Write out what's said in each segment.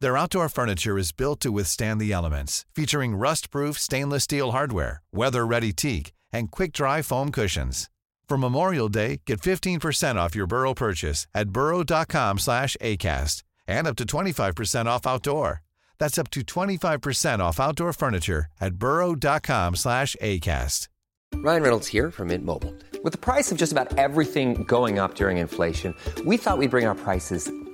Their outdoor furniture is built to withstand the elements, featuring rust-proof stainless steel hardware, weather-ready teak, and quick-dry foam cushions. For Memorial Day, get 15% off your Burrow purchase at burrow.com slash ACAST and up to 25% off outdoor. That's up to 25% off outdoor furniture at burrow.com slash ACAST. Ryan Reynolds here from Mint Mobile. With the price of just about everything going up during inflation, we thought we'd bring our prices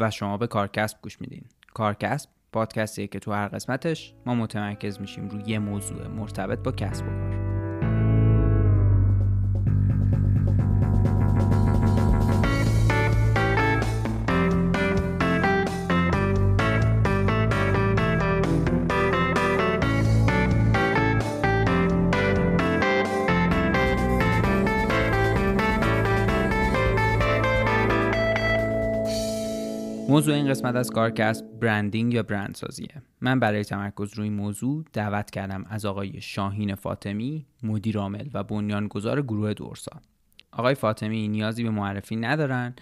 و شما به کارکسب گوش میدین. کارکسب پادکستیه که تو هر قسمتش ما متمرکز میشیم روی یه موضوع مرتبط با کسب و کار. موضوع این قسمت از کارکسب برندینگ یا برندسازیه؟ من برای تمرکز روی موضوع دعوت کردم از آقای شاهین فاطمی مدیر عامل و بنیانگذار گروه دورسا. آقای فاطمی نیازی به معرفی ندارن.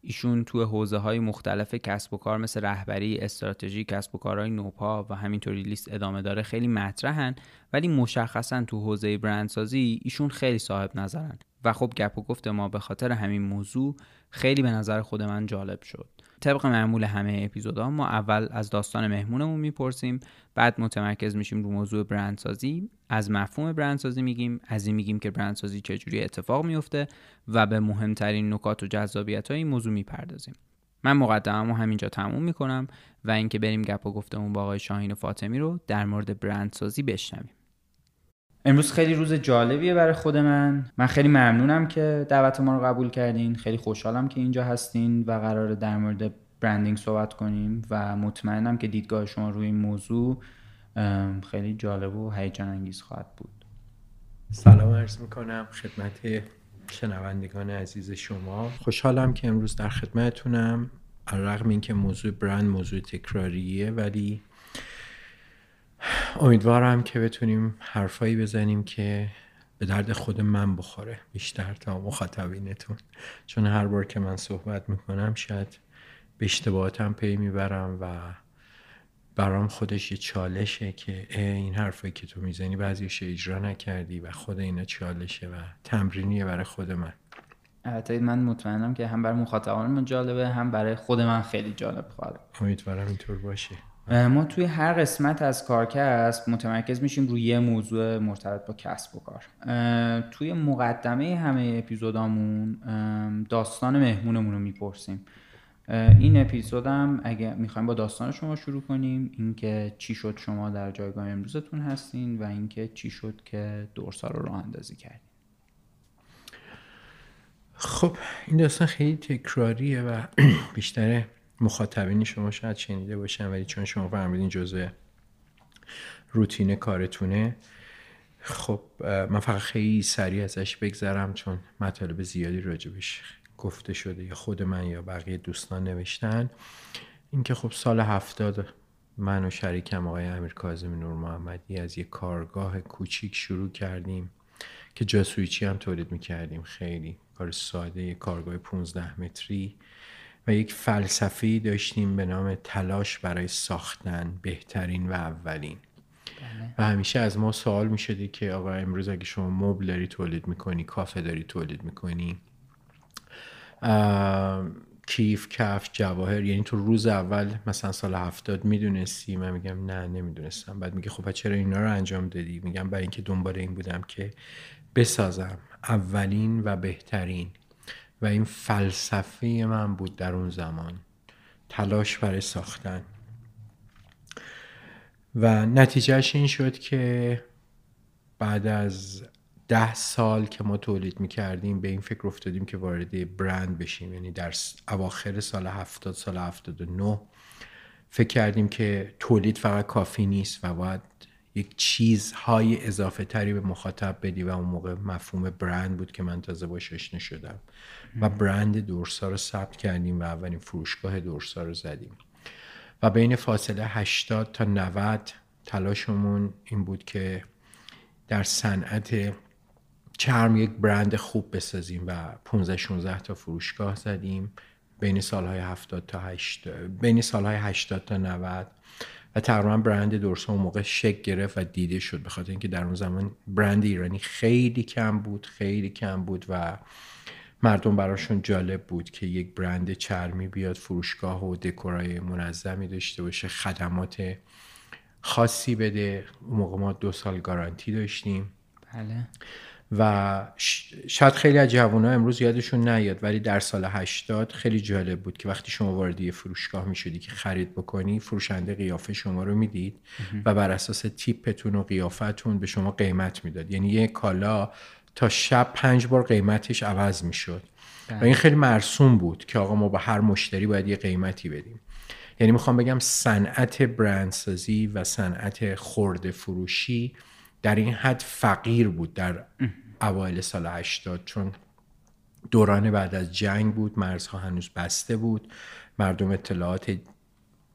ایشون توی حوزه های مختلف کسب و کار مثل رهبری استراتژی کسب و کارهای نوپا و همینطوری لیست ادامه داره خیلی مطرحن. ولی مشخصا تو حوزه برندسازی ایشون خیلی صاحب نظرن. و خب گپ و گفت ما به خاطر همین موضوع خیلی به نظر خود من جالب شد. طبق معمول همه اپیزودها ما اول از داستان مهمونمون می‌پرسیم بعد متمرکز میشیم رو موضوع برندسازی. از مفهوم برندسازی میگیم از این میگیم که برندسازی چجوری اتفاق میفته و به مهمترین نکات و جذابیت های این موضوع می‌پردازیم. من مقدممو همینجا تموم می‌کنم و اینکه بریم گپ و گفتمون با آقای شاهین فاطمی رو در مورد برندسازی بشنویم. امروز خیلی روز جالبیه برای خود من. من خیلی ممنونم که دعوت ما رو قبول کردین. خیلی خوشحالم که اینجا هستین و قرار در مورد برندینگ صحبت کنیم و مطمئنم که دیدگاه شما روی این موضوع خیلی جالب و هیجان انگیز خواهد بود. سلام عرض می‌کنم خدمت شنوندگان عزیز شما. خوشحالم که امروز در خدمتتونم. رغم اینکه موضوع برند موضوع تکراریه ولی امیدوارم که بتونیم حرفایی بزنیم که به درد خود من بخوره بیشتر تا مخاطبینتون. چون هر بار که من صحبت می‌کنم شاید به اشتباهاتم پی می‌برم و برام خودش یه چالشه که این حرفایی که تو می‌زنی بعضیش اجرا نکردی و خود اینا چالشه و تمرینیه برای خود من. البته من مطمئنم که هم برای مخاطبان جالبه هم برای خود من خیلی جالب خواهد. امیدوارم اینطور باشه. ما توی هر قسمت از کارکسب متمرکز میشیم روی یه موضوع مرتبط با کسب و کار. توی مقدمه همه اپیزودامون داستان مهمونمون رو می‌پرسیم. این اپیزودم اگه می‌خوایم با داستان شما شروع کنیم اینکه چی شد شما در جایگاه امروزتون هستین و اینکه چی شد که دورسا رو راه اندازی کردین. خب این داستان خیلی تکراریه و بیشتره. مخاطبین شما شاید شنیده باشن ولی چون شما فهمیدین جزء روتین کارتونه خب من فقط خیلی سریع ازش بگذرم چون مطالب زیادی راجبش گفته شده یا خود من یا بقیه دوستان نوشتن. اینکه خب سال هفتاد من و شریکم آقای امیر کاظم نور محمدی از یه کارگاه کوچیک شروع کردیم که جاسویچی هم تولید می‌کردیم. خیلی کار ساده یه کارگاه 15 متری. و یک فلسفه داشتیم به نام تلاش برای ساختن بهترین و اولین. و همیشه از ما سوال می شده که آقا امروز اگه شما مبل داری تولید می‌کنی کافه داری تولید می‌کنی؟ کیف کف جواهر یعنی تو روز اول مثلا سال هفتاد می‌دونستی؟ من میگم نه نمی‌دونستم. بعد میگه خب چرا اینا رو انجام دادی؟ میگم برای اینکه دنبال این بودم که بسازم. اولین و بهترین. و این فلسفه من بود در اون زمان. تلاش برای ساختن. و نتیجهش این شد که بعد از ده سال که ما تولید می‌کردیم به این فکر افتادیم که وارد برند بشیم. یعنی در اواخر سال هفتاد سال هفتاد و نه فکر کردیم که تولید فقط کافی نیست و باید یک چیزهای اضافه تری به مخاطب بدی و اون موقع مفهوم برند بود که من تازه باش آشنا شدم. و برند دورسا رو ثبت کردیم و اولین فروشگاه دورسا رو زدیم. و بین فاصله 80 تا 90 تلاشمون این بود که در صنعت چرم یک برند خوب بسازیم و 15 16 تا فروشگاه زدیم. بین سالهای 70 تا 80 بین سالهای 80 تا 90 و تقریبا برند دورسا اون موقع شک گرفت و دیده شد به خاطر اینکه در اون زمان برند ایرانی خیلی کم بود خیلی کم بود و مردم براشون جالب بود که یک برند چرمی بیاد فروشگاه و دکورای منظمی داشته باشه خدمات خاصی بده. اون موقع ما دو سال گارانتی داشتیم. بله. و شاید خیلی از جوان امروز یادشون نیاد ولی در سال 80 خیلی جالب بود که وقتی شما وارد یه فروشگاه می شدی که خرید بکنی فروشنده قیافه شما رو می‌دید و بر اساس تیپتون و قیافتون به شما قیمت می‌داد. یعنی یه کالا تا شب پنج بار قیمتش عوض می‌شد. و این خیلی مرسوم بود که آقا ما با هر مشتری باید یه قیمتی بدیم. یعنی می‌خوام بگم صنعت برندسازی و صنعت خورده فروشی در این حد فقیر بود در اوایل سال 80 چون دوران بعد از جنگ بود مرزها هنوز بسته بود. مردم اطلاعات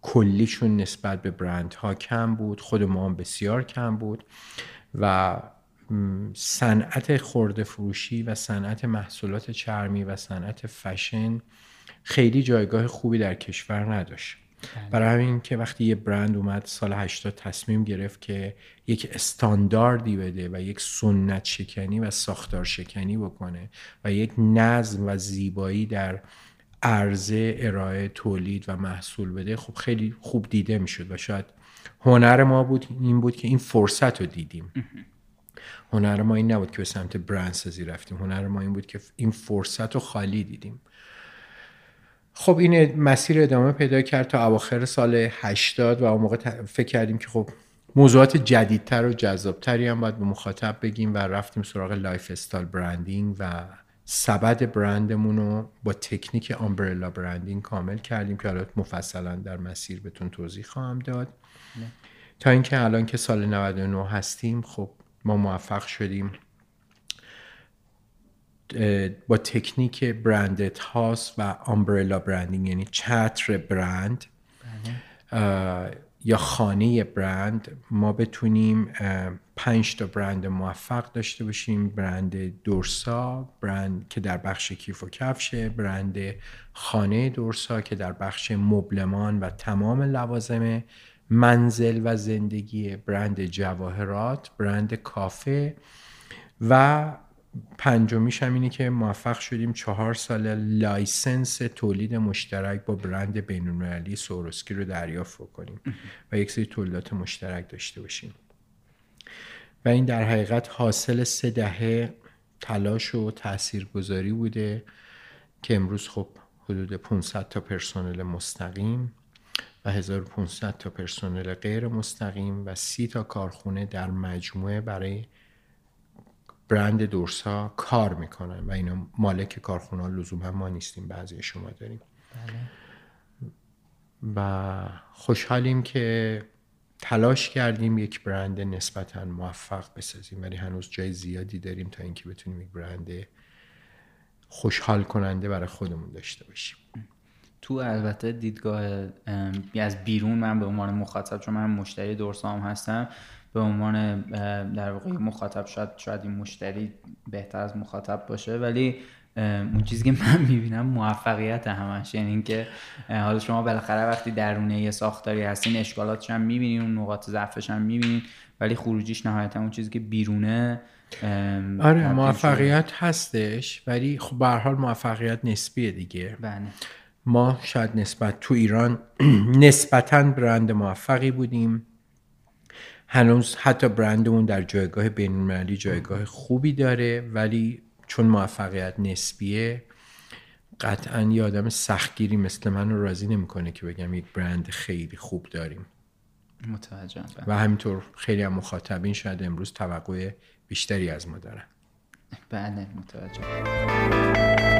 کلیشون نسبت به برندها کم بود خود ما هم بسیار کم بود. و صنعت خورده فروشی و صنعت محصولات چرمی و صنعت فشن خیلی جایگاه خوبی در کشور نداشت. بله. برای همین که وقتی یه برند اومد سال 80 تصمیم گرفت که یک استانداردی بده و یک سنت شکنی و ساختار شکنی بکنه و یک نظم و زیبایی در عرضه ارائه تولید و محصول بده خب خیلی خوب دیده می‌شد و شاید هنر ما بود این بود که این فرصت رو دیدیم. هنر ما این نبود که به سمت برند سازی رفتیم. هنر ما این بود که این فرصت رو خالی دیدیم. خب این مسیر ادامه پیدا کرد تا اواخر سال 80 و اون موقع فکر کردیم که خب موضوعات جدیدتر و جذابتری هم باید به مخاطب بگیم و رفتیم سراغ lifestyle branding و سبد برندمون رو با تکنیک umbrella branding کامل کردیم که حالا مفصلا در مسیر بهتون توضیح خواهم داد. تا اینکه الان که سال 99 هستیم خب ما موفق شدیم با تکنیک برندت هاست و آمبرلا برندینگ یعنی چتر برند. یا خانه برند ما بتونیم پنج تا برند موفق داشته باشیم برند دورسا برند که در بخش کیف و کفشه برند خانه دورسا که در بخش مبلمان و تمام لوازم منزل و زندگی برند جواهرات برند کافه و پنجمیش هم اینه که موفق شدیم چهار سال license تولید مشترک با برند بینالمللی سواروسکی رو دریافت کنیم و یک سری تولیدات مشترک داشته باشیم. و این در حقیقت حاصل سه دهه تلاش و تاثیرگذاری بوده که امروز خب حدود 500 تا پرسنل مستقیم و 1500 تا پرسنل غیر مستقیم و 30 تا کارخونه در مجموعه برای برند دورسا کار می‌کنن و اینا مالک کارخونه لزوما ما نیستیم بعضی شما داریم بله. و خوشحالیم که تلاش کردیم یک برند نسبتا موفق بسازیم ولی هنوز جای زیادی داریم تا اینکه بتونیم یک برند خوشحال کننده برای خودمون داشته باشیم تو البته دیدگاه از بیرون من به عنوان مخاطب چون من مشتری دورسام هستم به عنوان در واقع مخاطب شاید شاید این مشتری بهتر از مخاطب باشه ولی اون چیزی که من می‌بینم موفقیت همش. یعنی اینکه حالا شما بالاخره وقتی درونه یه ساختاری هستین اشکالاتش هم می‌بینین اون نقاط ضعفش هم می‌بینین ولی خروجیش نهایتا اون چیزی که بیرونه آره موفقیت هستش ولی خب به حال موفقیت نسبیه دیگه. بله. ما شاید نسبت تو ایران نسبتا برند موفقی بودیم. هنوز حتی برندمون در جایگاه بینالمللی جایگاه خوبی داره ولی چون موفقیت نسبیه قطعا یه آدم سختگیری مثل من رو راضی نمی‌کنه که بگم یک برند خیلی خوب داریم. متوجه و همینطور خیلی هم مخاطبین شاید امروز توقع بیشتری از ما دارن. بله متوجه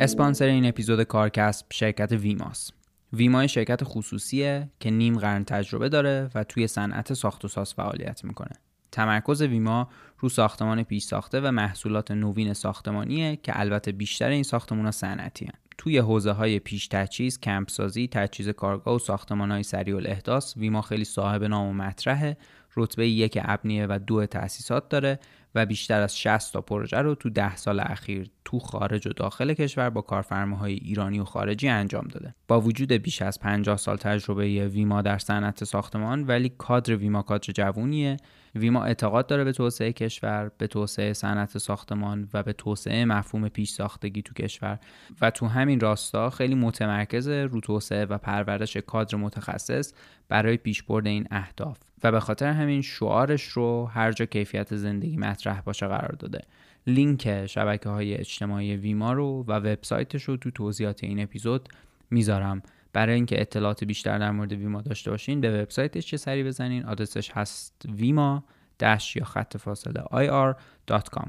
اسپانسر این اپیزود کارکسب شرکت ویماس. ویما شرکت خصوصیه که نیم قرن تجربه داره و توی صنعت ساخت و ساز فعالیت می‌کنه. تمرکز ویما رو ساختمان پیش ساخته و محصولات نوین ساختمانیه که البته بیشتر این ساختمان ها صنعتی توی حوزه های پیش تجهیز، کمپ سازی، تجهیز کارگاه و ساختمان های سریع الاحداث ویما خیلی صاحب نام و مطرحه رتبه یک ابنیه و دو تأسیسات داره و بیشتر از 60 تا پروژه رو تو ده سال اخیر تو خارج و داخل کشور با کارفرماهای ایرانی و خارجی انجام داده. با وجود بیش از 50 سال تجربه ویما در صنعت ساختمان ولی کادر ویما کادر جوونیه. ویما اعتقاد داره به توسعه کشور، به توسعه صنعت ساختمان و به توسعه مفهوم پیش ساختگی تو کشور و تو همین راستا خیلی متمرکز رو توسعه و پرورش کادر متخصص برای پیشبرد این اهداف و به خاطر همین شعارش رو هر جا کیفیت زندگی مطرح باشه قرار داده. لینک شبکه های اجتماعی ویما رو و وبسایتش رو تو توضیحات این اپیزود می‌ذارم. برای اینکه اطلاعات بیشتر در مورد ویما داشته باشین به وبسایتش چه سری بزنین؟ آدرسش هست ویما دش یا خط فاصله ir.com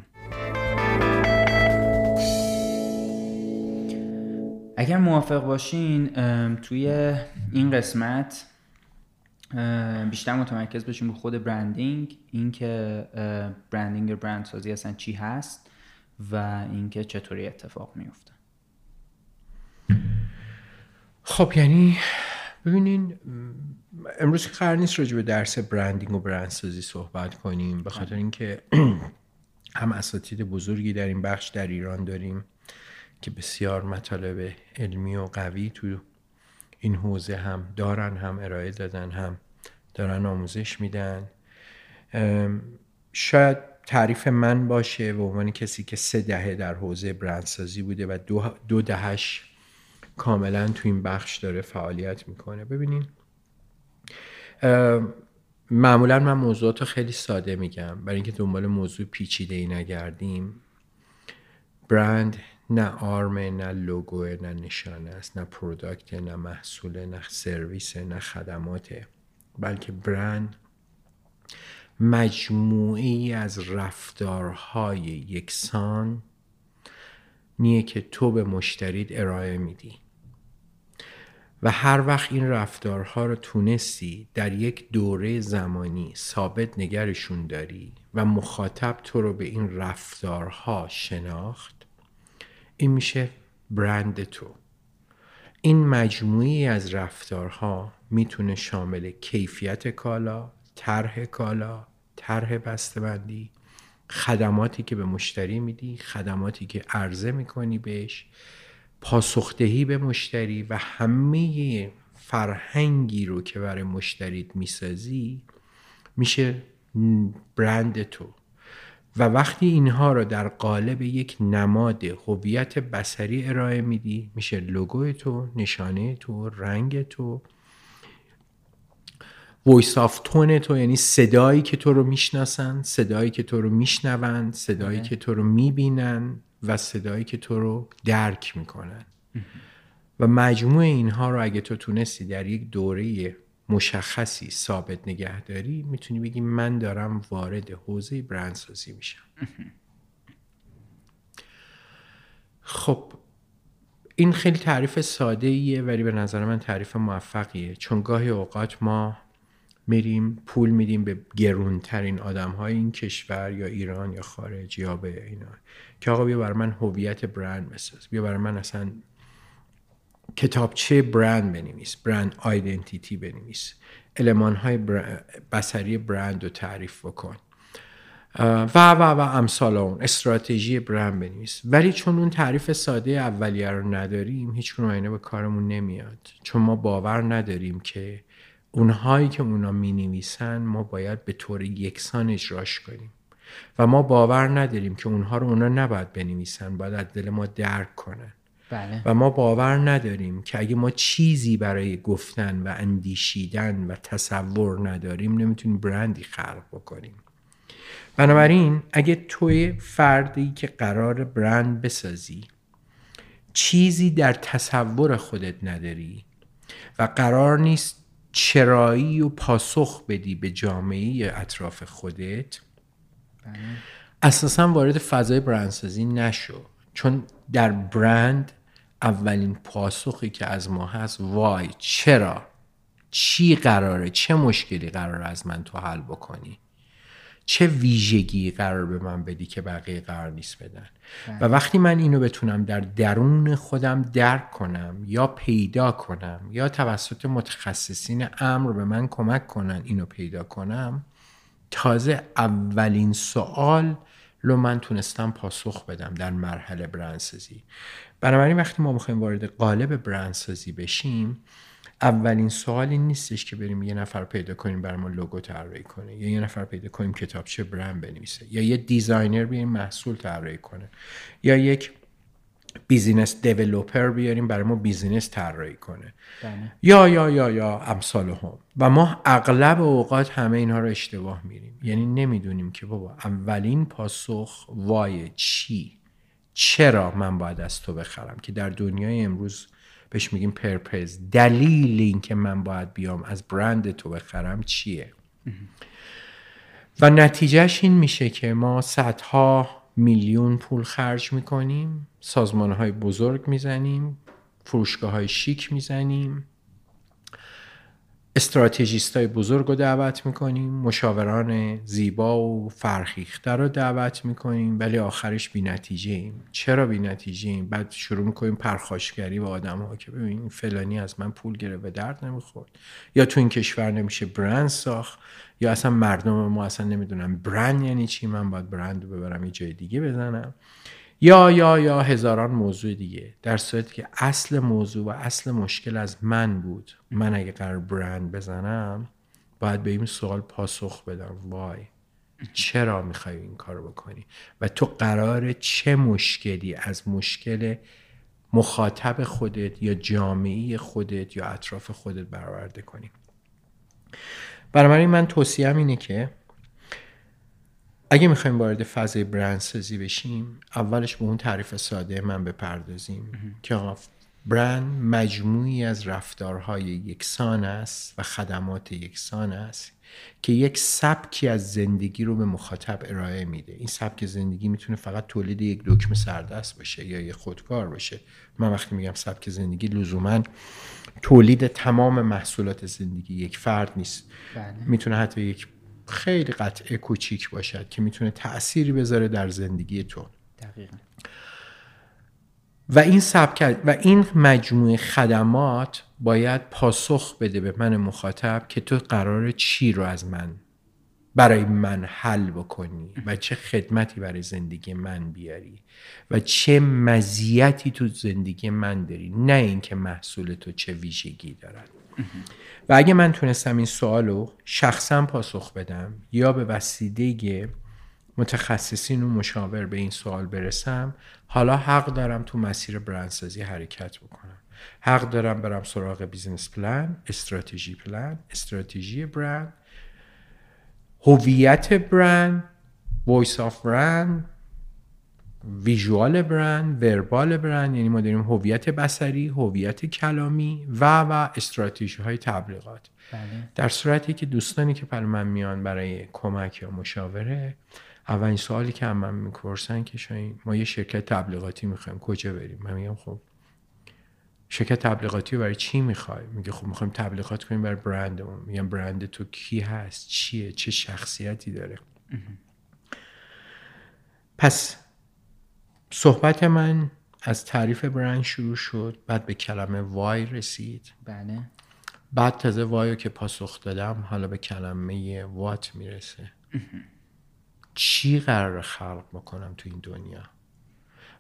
اگر موافق باشین توی این قسمت بیشتر متمرکز بشیم رو خود برندینگ اینکه برندینگ برند سازی اصلا چی هست و اینکه چطوری اتفاق میفته. خب یعنی ببینین امروز که قرار نیست راجع به درس برندینگ و برندسازی صحبت کنیم به خاطر اینکه هم اساتید بزرگی در این بخش در ایران داریم که بسیار مطالب علمی و قوی تو این حوزه هم دارن هم ارائه دادن هم دارن آموزش میدن. شاید تعریف من باشه به عنوان کسی که سه دهه در حوزه برندسازی بوده و دو, دو دهش کاملا تو این بخش داره فعالیت می‌کنه. ببینین معمولا من موضوعات خیلی ساده میگم. برای اینکه دنبال موضوع پیچیده ای نگردیم. برند نه آرمه نه لوگوه نه نشانه است نه product نه محصول نه سرویس نه خدماته بلکه برند مجموعی از رفتارهای یکسان نیه که تو به مشترید ارائه میدی. و هر وقت این رفتارها رو تونستی در یک دوره زمانی ثابت نگرشون داری و مخاطب تو رو به این رفتارها شناخت این میشه برند تو. این مجموعی از رفتارها می‌تونه شامل کیفیت کالا، طرح کالا، طرح بسته‌بندی، خدماتی که به مشتری میدی، خدماتی که عرضه می‌کنی بهش، پاسخدهی به مشتری و همه فرهنگی رو که برای مشتریت می‌سازی میشه برند تو. و وقتی اینها رو در قالب یک نماد هویت بسری ارائه میدی میشه لوگو تو نشانه تو رنگ تو voice of tone تو یعنی صدایی که تو رو می‌شناسن صدایی که تو رو میشنوند صدایی که تو رو می‌بینن و صدایی که تو رو درک می‌کنن. و مجموع اینها رو اگه تو تونستی در یک دوره مشخصی ثابت نگه داری می‌تونی بگی من دارم وارد حوزه برندسازی میشم. خب این خیلی تعریف ساده ایه ولی به نظر من تعریف موفقیه. چون گاهی اوقات ما میریم پول میدیم به گرونترین آدم های این کشور یا ایران یا خارج یا به اینا. که آقا بیا برای من هویت برند بساز. بیا برای من اصلا کتابچه برند بنویس برند آیدنتیتی بنویس علمان های بسری برند رو تعریف بکن. و و و امثال اون استراتژی برند بنویس. ولی چون اون تعریف ساده اولیه رو نداریم هیچ کنون به کارمون نمیاد. چون ما باور نداریم که اونهایی که اونا می نویسن ما باید به طور یکسان اجراش کنیم. و ما باور نداریم که اونها رو اونا نباید بنویسن باید از دل ما درک کنن. بله. و ما باور نداریم که اگه ما چیزی برای گفتن و اندیشیدن و تصور نداریم نمی‌تونیم برندی خلق بکنیم. بنابراین اگه توی فردی که قرار برند بسازی چیزی در تصور خودت نداری و قرار نیست چرایی و پاسخ بدی به جامعه اطراف خودت اساسا وارد فضای برندسازی نشو. چون در برند اولین پاسخی که از ما هست وای چرا؟ چی قراره؟ چه مشکلی قراره از من تو حل بکنی؟ چه ویژگی قرار به من بدی که بقیه قرار نیست بدن؟ و وقتی من اینو بتونم در درون خودم درک کنم یا پیدا کنم یا توسط متخصصین امر به من کمک کنن اینو پیدا کنم تازه اولین سوال رو من تونستم پاسخ بدم در مرحله برندسازی. بنابراین وقتی ما می‌خوایم وارد قالب برندسازی بشیم اولین سوال این نیستش که بریم یه نفر پیدا کنیم برای ما لوگو طراحی کنه یا یه نفر پیدا کنیم کتابچه برند بنویسه یا یه designer بیاریم محصول طراحی کنه یا یک business developer بیاریم برای ما business طراحی کنه. بله. یا یا یا یا امثال هم و ما اغلب اوقات همه اینها رو اشتباه میریم. یعنی نمی‌دونیم که بابا اولین پاسخ why چی؟ چرا من باید از تو بخرم؟ که در دنیای امروز بهش میگیم پرپز. دلیل اینکه من باید بیام از برند تو بخرم چیه؟ و نتیجهش این میشه که ما صدها میلیون پول خرج می‌کنیم سازمان های بزرگ می‌زنیم فروشگاه های شیک می‌زنیم. استراتژیست های بزرگ رو دعوت می‌کنیم مشاوران زیبا و فرخیخته رو دعوت می‌کنیم ولی آخرش بی نتیجه ایم چرا بی نتیجه ایم بعد شروع می‌کنیم پرخاشگری به آدم ها که ببین فلانی از من پول گرفت و درد نمی‌خورد. یا تو این کشور نمیشه برند ساخت یا اصلا مردم ما اصلا نمی‌دونم برند یعنی چی؟ من باید برند رو ببرم یه جای دیگه بزنم. یا یا یا هزاران موضوع دیگه. در صورتی که اصل موضوع و اصل مشکل از من بود. من اگه قرار برند بزنم باید به این سوال پاسخ بدم. وای چرا می‌خوای این کار بکنی؟ و تو قرار چه مشکلی از مشکل مخاطب خودت یا جامعه خودت یا اطراف خودت برآورده کنی؟ بنابراین من توصیم اینه که اگه می‌خوایم وارد فضای برندسازی بشیم اولش به اون تعریف ساده من بپردازیم که برند مجموعی از رفتارهای یکسان است و خدمات یکسان است که یک سبکی از زندگی رو به مخاطب ارائه میده. این سبک زندگی می‌تونه فقط تولید یک دکمه سردست باشه یا یک خودکار باشه. من وقتی میگم سبک زندگی لزوما تولید تمام محصولات زندگی یک فرد نیست. بله. می‌تونه حتی یک خیلی قطعه کوچیک باشد که می‌تونه تأثیری بذاره در زندگی تو. دقیقا. و این سبک و این مجموعه خدمات باید پاسخ بده به من مخاطب که تو قرار چی رو از من برای من حل بکنی و چه خدمتی برای زندگی من بیاری و چه مزیتی تو زندگی من داری نه اینکه محصول تو چه ویژگی دارد. و اگه من تونستم این سوال رو شخصا پاسخ بدم یا به وسیله متخصصین و مشاور به این سوال برسم حالا حق دارم تو مسیر برندسازی حرکت بکنم. حق دارم برم سراغ business plan strategy plan استراتژی برند هویت برند voice of brand visual brand verbal brand یعنی ما داریم هویت بصری هویت کلامی و و استراتژی های تبلیغات. بله. در صورتی که دوستانی که پر من میان برای کمک یا مشاوره اولین سوالی که از من می‌پرسن که شاید ما یه شرکت تبلیغاتی می‌خوایم کجا بریم؟ من میگم خب شرکت تبلیغاتی برای چی می‌خوای؟ میگه خب می‌خوایم تبلیغات کنیم برای برندمون. میگم برند تو کی هست؟ چیه؟ چه شخصیتی داره؟ پس صحبت من از تعریف برند شروع شد بعد به کلمه وای رسید. بله. بعد تازه وایو که پاسخ دادم حالا به کلمه وات می‌رسه. چی قرار خلق بکنم تو این دنیا؟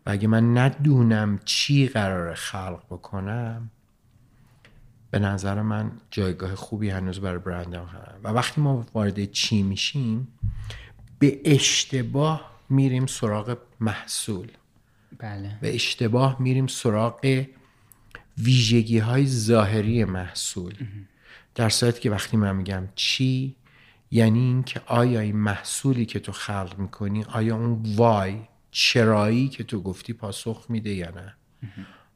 و اگه من ندونم چی قرار خلق بکنم به نظر من جایگاه خوبی هنوز برای برندم هست. و وقتی ما وارد چی میشیم به اشتباه میریم سراغ محصول. بله. به اشتباه میریم سراغ ویژگی های ظاهری محصول. در صورتی که وقتی من میگم چی یعنی اینکه آیا این محصولی که تو خلق می‌کنی آیا اون وای چرایی که تو گفتی پاسخ میده یا نه؟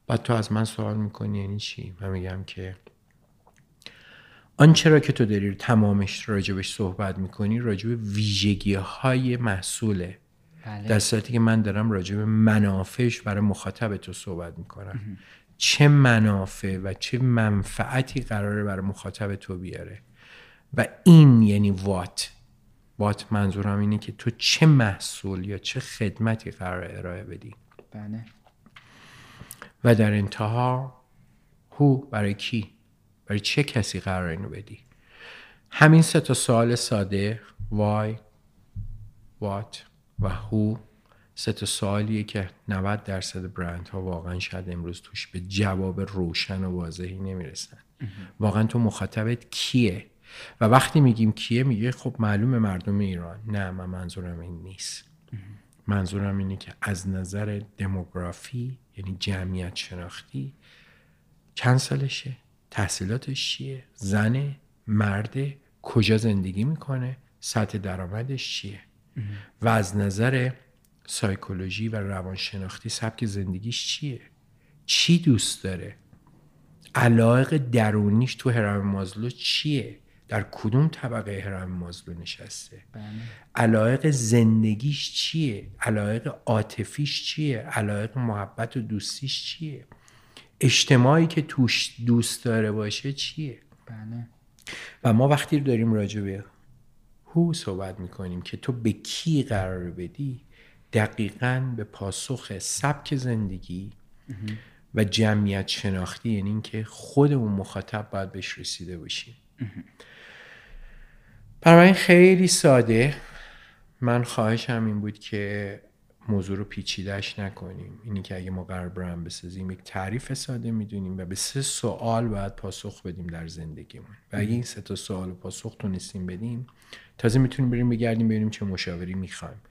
بعد تو از من سوال می‌کنی یعنی چی؟ من میگم که آنچه را که تو داری تمامش راجبش صحبت می‌کنی راجب ویژگی های محصوله. بله. در صورتی که من دارم راجب منافعش برای مخاطب تو صحبت می‌کنم. چه منافع و چه منفعتی قراره برای مخاطب تو بیاره؟ و این یعنی وات وات منظورم اینه که تو چه محصول یا چه خدمتی قرار ارائه بدی. بله. و در انتها هو برای کی؟ برای چه کسی قرار اینو بدی؟ همین سه تا سوال ساده. why what و who سه تا سوالیه که 90 درصد برند ها واقعا شاید امروز توش به جواب روشن و واضحی نمی‌رسن. واقعا تو مخاطبت کیه؟ و وقتی میگیم کیه میگه خب معلومه مردم ایران. نه من منظورم این نیست. منظورم اینه که از نظر دموگرافی یعنی جمعیت شناختی چند سالشه؟ تحصیلاتش چیه؟ زنه؟ مرده؟ کجا زندگی می‌کنه؟ سطح درآمدش چیه؟ و از نظر سایکولوژی و روانشناختی سبک زندگیش چیه؟ چی دوست داره؟ علاقه درونیش تو هرم مازلو چیه؟ در کدوم طبقه هرم مازلو نشسته؟ علایق زندگیش چیه؟ علایق عاطفیش چیه؟ علایق محبت و دوستیش چیه؟ اجتماعی که توش دوست داره باشه چیه؟ بله. و ما وقتی داریم راجع به هو صحبت می‌کنیم که تو به کی قرار بدی؟ دقیقا به پاسخ سبک زندگی و جمعیت شناختی یعنی اینکه خودمون مخاطب باید بهش رسیده باشیم. برای خیلی ساده. من خواهشم این بود که موضوع رو پیچیدهش نکنیم. اینی که اگه ما قرار برند بسازیم یک تعریف ساده می‌دونیم و به سه سوال باید پاسخ بدیم در زندگیمون. و اگه این سه تا سوال پاسخ تونستیم بدیم تازه می‌تونیم بریم بگردیم ببینیم چه مشاوری می‌خوایم.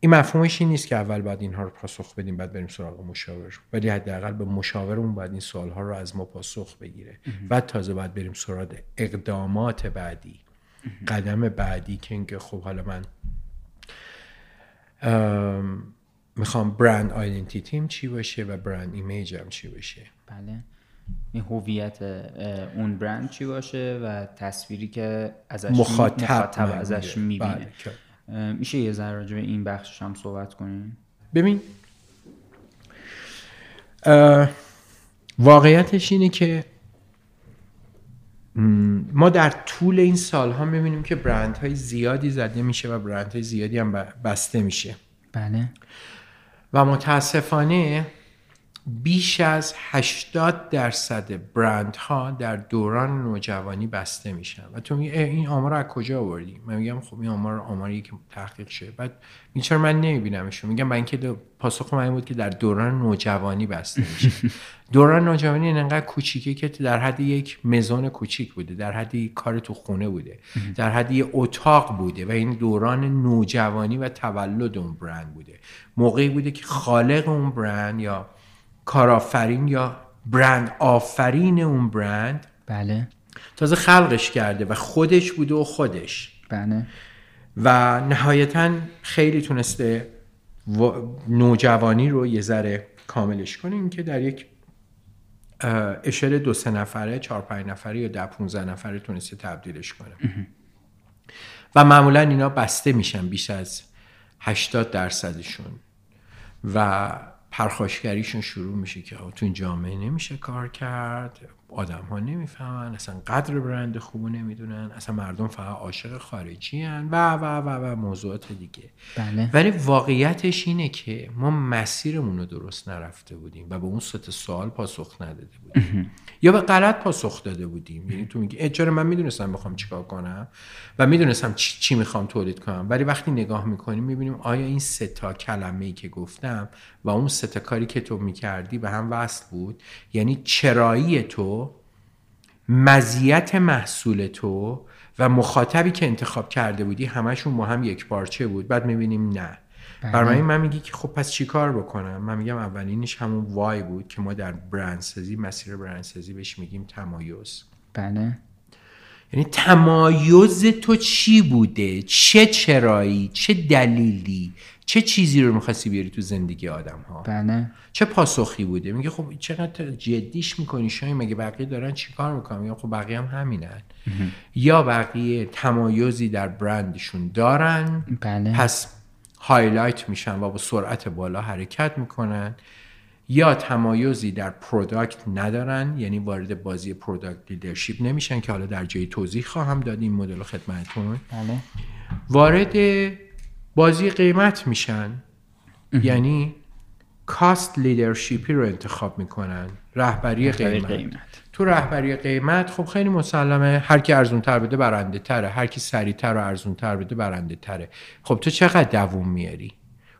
این مفهومش این نیست که اول باید اینها رو پاسخ بدیم بعد بریم سراغ مشاور. ولی حداقل به مشاورمون باید این سوالها رو از ما پاسخ بگیره. بعد تازه باید بریم سراغ اقدامات بعدی. قدم بعدی که اینکه خب حالا من می‌خوام برند آیدنتیتیم چی باشه و برند ایمیجم چی باشه بله این هویت اون برند چی باشه و تصویری که ازش مخاطب, مخاطب ازش. می‌بینه بله. میشه یه ذره راجع به این بخشش هم صحبت کنیم ببین واقعیتش اینه که ما در طول این سالها می‌بینیم که برندهای زیادی زده میشه و برندهای زیادی هم بسته میشه. بله. و متاسفانه بیش از 80 درصد برندها در دوران نوجوانی بسته میشن. و تو میگی اه، این آمار رو از کجا آوردی؟ من میگم خب این آمار آماری که تحقیق شده. بعد میگه چرا من نمیبینمشون؟ میگم اینکه دو- پاسخ من بود که در دوران نوجوانی بسته میشه. دوران نوجوانی انقدر کوچیکه که در حد یک مزون کوچیک بوده در حد یک کار تو خونه بوده در حد یک اتاق بوده و این دوران نوجوانی و تولد اون برند بوده. موقعی بوده که خالق اون برند یا کارآفرین یا برند آفرین اون برند بله. تازه خلقش کرده و خودش بوده و خودش. بله. و نهایتا خیلی تونسته و- نوجوانی رو یه ذره کاملش کنه. این که در یک اشل دو سه نفره چهار پنج نفره یا ده 15 نفره تونسته تبدیلش کنه. و معمولا اینا بسته میشن بیش از 80 درصدشون. و پرخاشگریشون شروع میشه که تو این جامعه نمیشه کار کرد. آدم ها نمی‌فهمن اصلا قدر برند خوبو نمی‌دونن اصلا مردم فقط عاشق خارجی هن و و و و موضوعات دیگه. بله. ولی واقعیتش اینه که ما مسیرمون رو درست نرفته بودیم و به اون ست سوال پاسخ نداده بودیم. یا به غلط پاسخ داده بودیم. یعنی تو میگی اجاره من می‌دونستم می‌خوام چیکار کنم و می‌دونستم چی, چی می‌خوام تولید کنم؟ ولی وقتی نگاه می‌کنیم می‌بینیم آیا این سه تا کلمه ای که گفتم و اون سه کاری که تو می‌کردی به هم وصل بود؟ یعنی چرایی تو مزیت محصول تو و مخاطبی که انتخاب کرده بودی همشون با هم یک پارچه بود. بعد می‌بینیم نه. برای من میگی که خب پس چی کار بکنم؟ من میگم اولینش همون وای بود که ما در برندسازی مسیر برندسازی بهش میگیم تمایز. بله. یعنی تمایز تو چی بوده؟ چه چرایی؟ چه دلیلی؟ چه چیزی رو می‌خواستی بیاری تو زندگی آدم ها بله. چه پاسخی بوده؟ میگه خب چقدر جدیش می‌کنی شاید مگه بقیه دارن چیکار می‌کنن؟ میگه خب بقیه هم همینن. یا بقیه تمایزی در برندشون دارن. بله. پس highlight میشن و با سرعت بالا حرکت می‌کنن. یا تمایزی در product ندارن یعنی وارد بازی product leadership نمیشن که حالا در جای توضیح خواهم داد این مدل خدمتتون. بله. وارد بازی قیمت میشن. یعنی cost leadership ی رو انتخاب می‌کنن. رهبری قیمت. قیمت. تو رهبری قیمت خب خیلی مسلمه. هر کی ارزون تر بده برنده تره. هر کی سریعتر و ارزون تر بده برنده تره. خب تو چقدر دووم میاری؟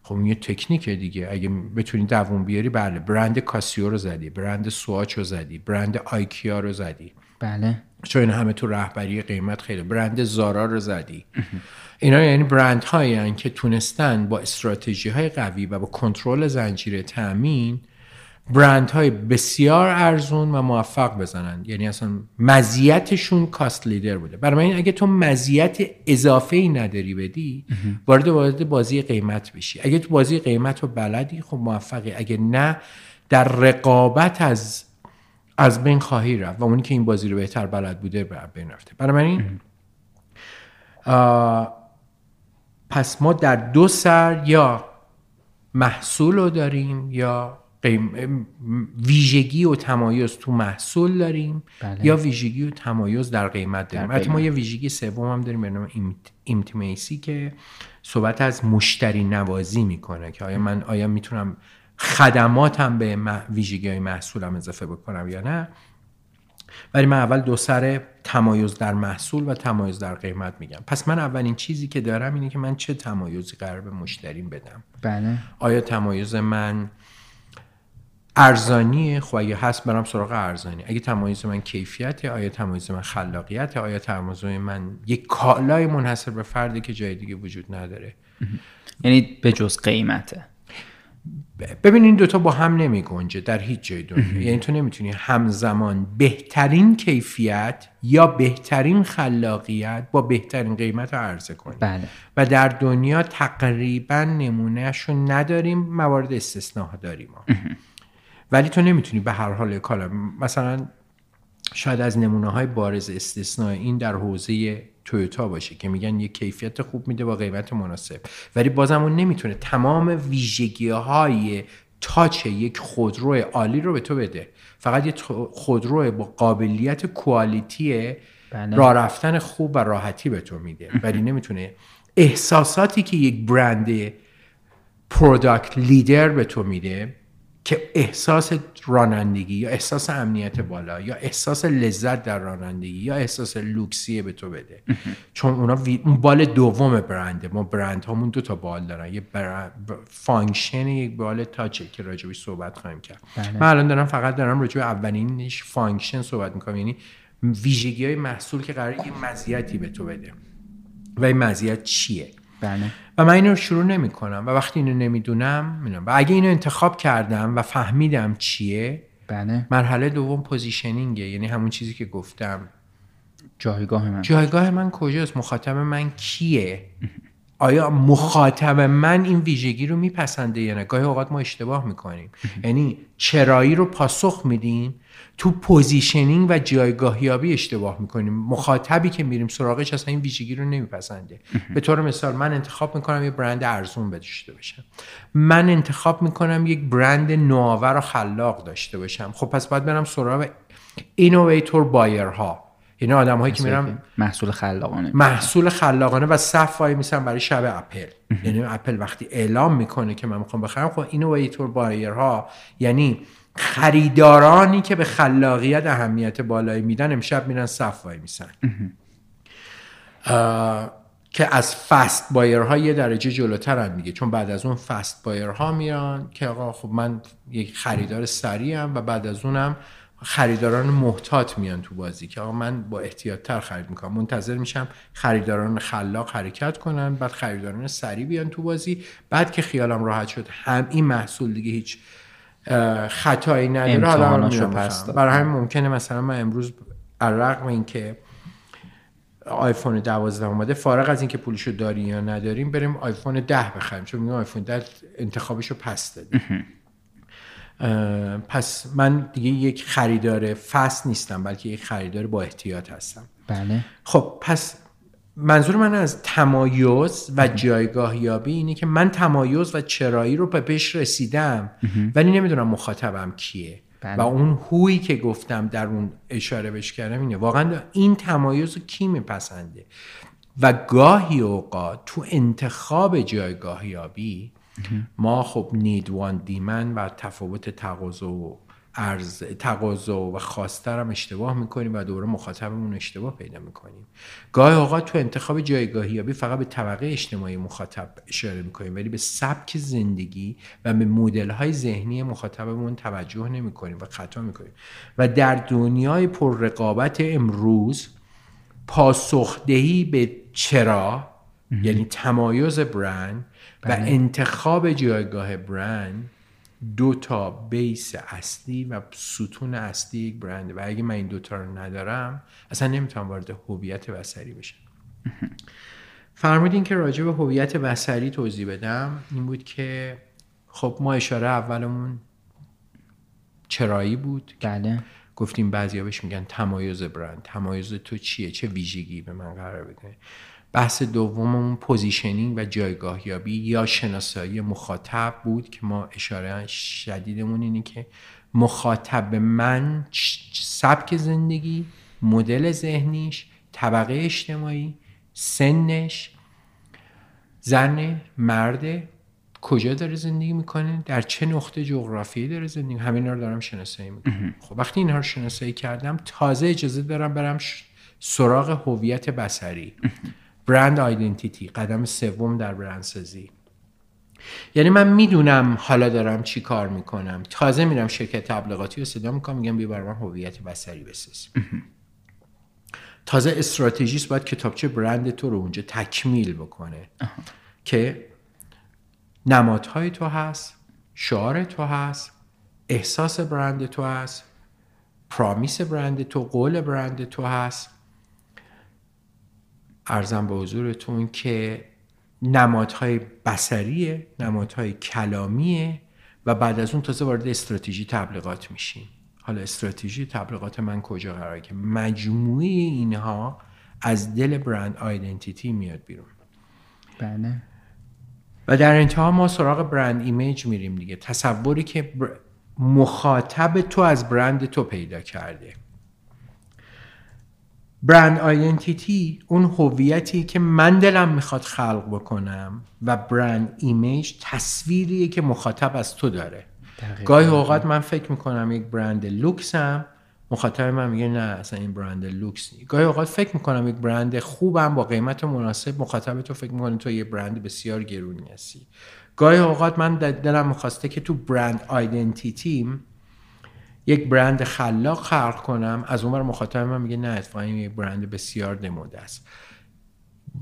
خب یه تکنیکه دیگه. اگه بتونی دووم بیاری بله. برند کاسیو رو زدی. برند سواچ رو زدی. برند آیکیا رو زدی. بله. چون همه تو رهبری قیمت خیلی. برند زارا رو زدی. اینا یعنی برند هایی که تونستن با استراتژی های قوی و با کنترل زنجیره تامین برند های بسیار ارزون و موفق بزنن. یعنی اصلا مزیتشون کاست لیدر بوده. برای من اگه تو مزیت اضافه ای نداری بدی وارد وارد بازی قیمت بشی. اگه تو بازی قیمت رو بلدی خب موفقی. اگه نه در رقابت از از بین خواهی رفت. و اونی که این بازی رو بهتر بلد بوده بر بین رفته. برای من این پس ما در دو سر یا محصول رو داریم یا قیم... ویژگی و تمایز تو محصول داریم بله. یا ویژگی و تمایز در قیمت داریم حتی ما. یه ویژگی سوم هم داریم به نام اینتیمیسی که صحبت از مشتری نوازی می‌کنه که آیا من آیا می‌تونم خدماتم به ویژگی های محصولم اضافه بکنم یا نه ولی من اول دو سر تمایز در محصول و تمایز در قیمت میگم. پس من اولین چیزی که دارم اینه که من چه تمایزی قرار به مشتریم بدم. بله. آیا تمایز من ارزانیه خب اگه هست برم سراغ ارزانی. اگه تمایز من کیفیته آیا تمایز من خلاقیته آیا تمایز من یک کالای منحصر به فردی که جای دیگه وجود نداره؟ یعنی به جز قیمته. ببین این دوتا با هم نمی گنجه در هیچ جای دنیا. یعنی تو نمی‌تونی همزمان بهترین کیفیت یا بهترین خلاقیت با بهترین قیمت رو عرضه کنی. بله. و در دنیا تقریبا نمونهش رو نداریم موارد استثناء داریم ولی تو نمی‌تونی به هر حال کالا مثلا شاید از نمونه های بارز استثناء این در حوزه تویوتا باشه که میگن یه کیفیت خوب میده با قیمت مناسب. ولی بازم اون نمی‌تونه تمام ویژگی های touch یک خودرو عالی رو به تو بده. فقط یه خودرو با قابلیت quality بله. راه رفتن خوب و راحتی به تو میده. ولی نمی‌تونه احساساتی که یک برند product leader به تو میده که احساس رانندگی یا احساس امنیت بالا یا احساس لذت در رانندگی یا احساس لوکسیه به تو بده. چون اونا وی... اون بال دوم برند ما برند هامون دو تا بال دارن. یه برند... function یک بال touch ه که راجبش صحبت خواهیم کرد. بله. من الان دارم فقط دارم راجب اولینش function صحبت می‌کنم. یعنی ویژگی های محصول که قراره یه مزیتی به تو بده. و این مزیت چیه؟ بله. و من اینو شروع نمی کنم و وقتی اینو نمی‌دونم می‌دونم. و اگه اینو انتخاب کردم و فهمیدم چیه بله. مرحله دوم positioning ه. یعنی همون چیزی که گفتم. جایگاه من. جایگاه من کجاست؟ مخاطب من کیه؟ آیا مخاطب من این ویژگی رو میپسنده یا نه؟ گاهی اوقات ما اشتباه می‌کنیم. یعنی چرایی رو پاسخ میدیم تو positioning و جایگاهیابی اشتباه می‌کنیم. مخاطبی که میریم سراغش اصلا این ویژگی رو نمیپسنده. به طور مثال من انتخاب می‌کنم یه برند ارزون داشته باشم. من انتخاب می‌کنم یک برند نوآور و خلاق داشته باشم. خب پس باید برم سراغ innovator buyer ها یعنی آدم هایی که میرن محصول خلاقانه. محصول خلاقانه و صف وای میسن برای شب اپل. یعنی اپل وقتی اعلام می‌کنه که من می‌خوام بخرم خب innovator buyer ها یعنی خریدارانی که به خلاقیت اهمیت بالایی میدن امشب میرن صف وای میسن. که از fast buyer ها یه درجه جلوترن دیگه چون بعد از اون fast buyer ها میان که آقا خب من یک خریدار سریعم و بعد از اونم خریداران محتاط میان تو بازی که آقا من با احتیاط تر خرید می‌کنم. منتظر میشم خریداران خلاق حرکت کنن بعد خریداران سریع بیان تو بازی. بعد که خیالم راحت شد هم این محصول دیگه هیچ خطایی نداره حالا برای همین ممکنه مثلا من امروز رقم این که آیفون 12 اومده فارغ از اینکه پولشو داری یا نداریم بریم آیفون 10 بخریم. چون میگم آیفون 10 انتخابشو پس داده. پس من دیگه یک خریدار فست نیستم بلکه یک خریدار با احتیاط هستم. بله. خب پس منظور من از تمایز و جایگاه یابی اینه که من تمایز و چرایی رو به پیش رسیدم ولی نمی‌دونم مخاطبم کیه. بله. و اون هویی که گفتم در اون اشاره بش کردم اینه واقعا این تمایز رو کی میپسنده؟ و گاهی اوقات تو انتخاب جایگاه یابی ما خب نید وان دیمن و تفاوت تقاضا و ارز تقاضا و خواستر هم اشتباه می‌کنیم و دوباره مخاطبمون اشتباه پیدا می‌کنیم. گاهی اوقات تو انتخاب جایگاهی یابی فقط به طبقه اجتماعی مخاطب اشاره می‌کنیم ولی به سبک زندگی و به مدل های ذهنی مخاطبمون توجه نمی‌کنیم و خطا می‌کنیم. و در دنیای پر رقابت امروز پاسخدهی به چرا یعنی تمایز برند و بله. انتخاب جایگاه برند دو تا بیس اصلی و ستون اصلی یک برنده و اگه من این دوتا رو ندارم اصلا نمی‌تونم وارد هویت بسری بشم. فرمودین که راجع به هویت بسری توضیح بدم. این بود که خب ما اشاره اولمون چرایی بود. بله. گفتیم بعضی بهش میگن تمایز برند. تمایز تو چیه؟ چه ویژگی به من قرار بده؟ بحث دوممون positioning و جایگاهیابی یا شناسایی مخاطب بود که ما اشاره شدیدمون اینه که مخاطب من سبک زندگی مدل ذهنیش طبقه اجتماعی سنش زن مرد کجا داره زندگی می‌کنه در چه نقطه جغرافیایی داره زندگی همین رو دارم شناسایی می‌کنم. خب وقتی اینها رو شناسایی کردم تازه اجازه دارم برم سراغ هویت بسری برند آیدنتیتی قدم سوم در برندسازی. یعنی من می‌دونم حالا دارم چی کار می‌کنم. تازه میرم شرکت تبلیغاتی رو صدا می‌کنم میگم بیا من هویت بسری بساز. تازه استراتژیست باید کتابچه برند تو رو اونجا تکمیل بکنه که نمادهای تو هست شعار تو هست احساس برند تو هست پرامیس برند تو قول برند تو هست. ارزم به حضورتون که نمادهای بسریه نمادهای کلامیه و بعد از اون تازه وارد استراتژی تبلیغات میشین حالا استراتژی تبلیغات من کجا قراره که مجموعه اینها از دل برند آیدنتیتی میاد بیرون. بله. و در انتها ما سراغ برند ایمیج میریم دیگه. تصوری که مخاطب تو از برند تو پیدا کرده. brand identity اون هویتی که من دلم می‌خواد خلق بکنم و brand image تصویریه که مخاطب از تو داره. گاهی اوقات من فکر می‌کنم یک برند لوکسم مخاطب من میگه نه اصلا این برند لوکس نیست. گاهی اوقات فکر می‌کنم یک برند خوبم با قیمت مناسب مخاطب تو فکر می‌کنه تو یه برند بسیار گرونی هستی. گاهی اوقات من دلم می‌خواسته که تو brand identity م یک برند خلاق خلق کنم از اون مخاطب من میگه نه اتفاقا این یک برند بسیار دمده است.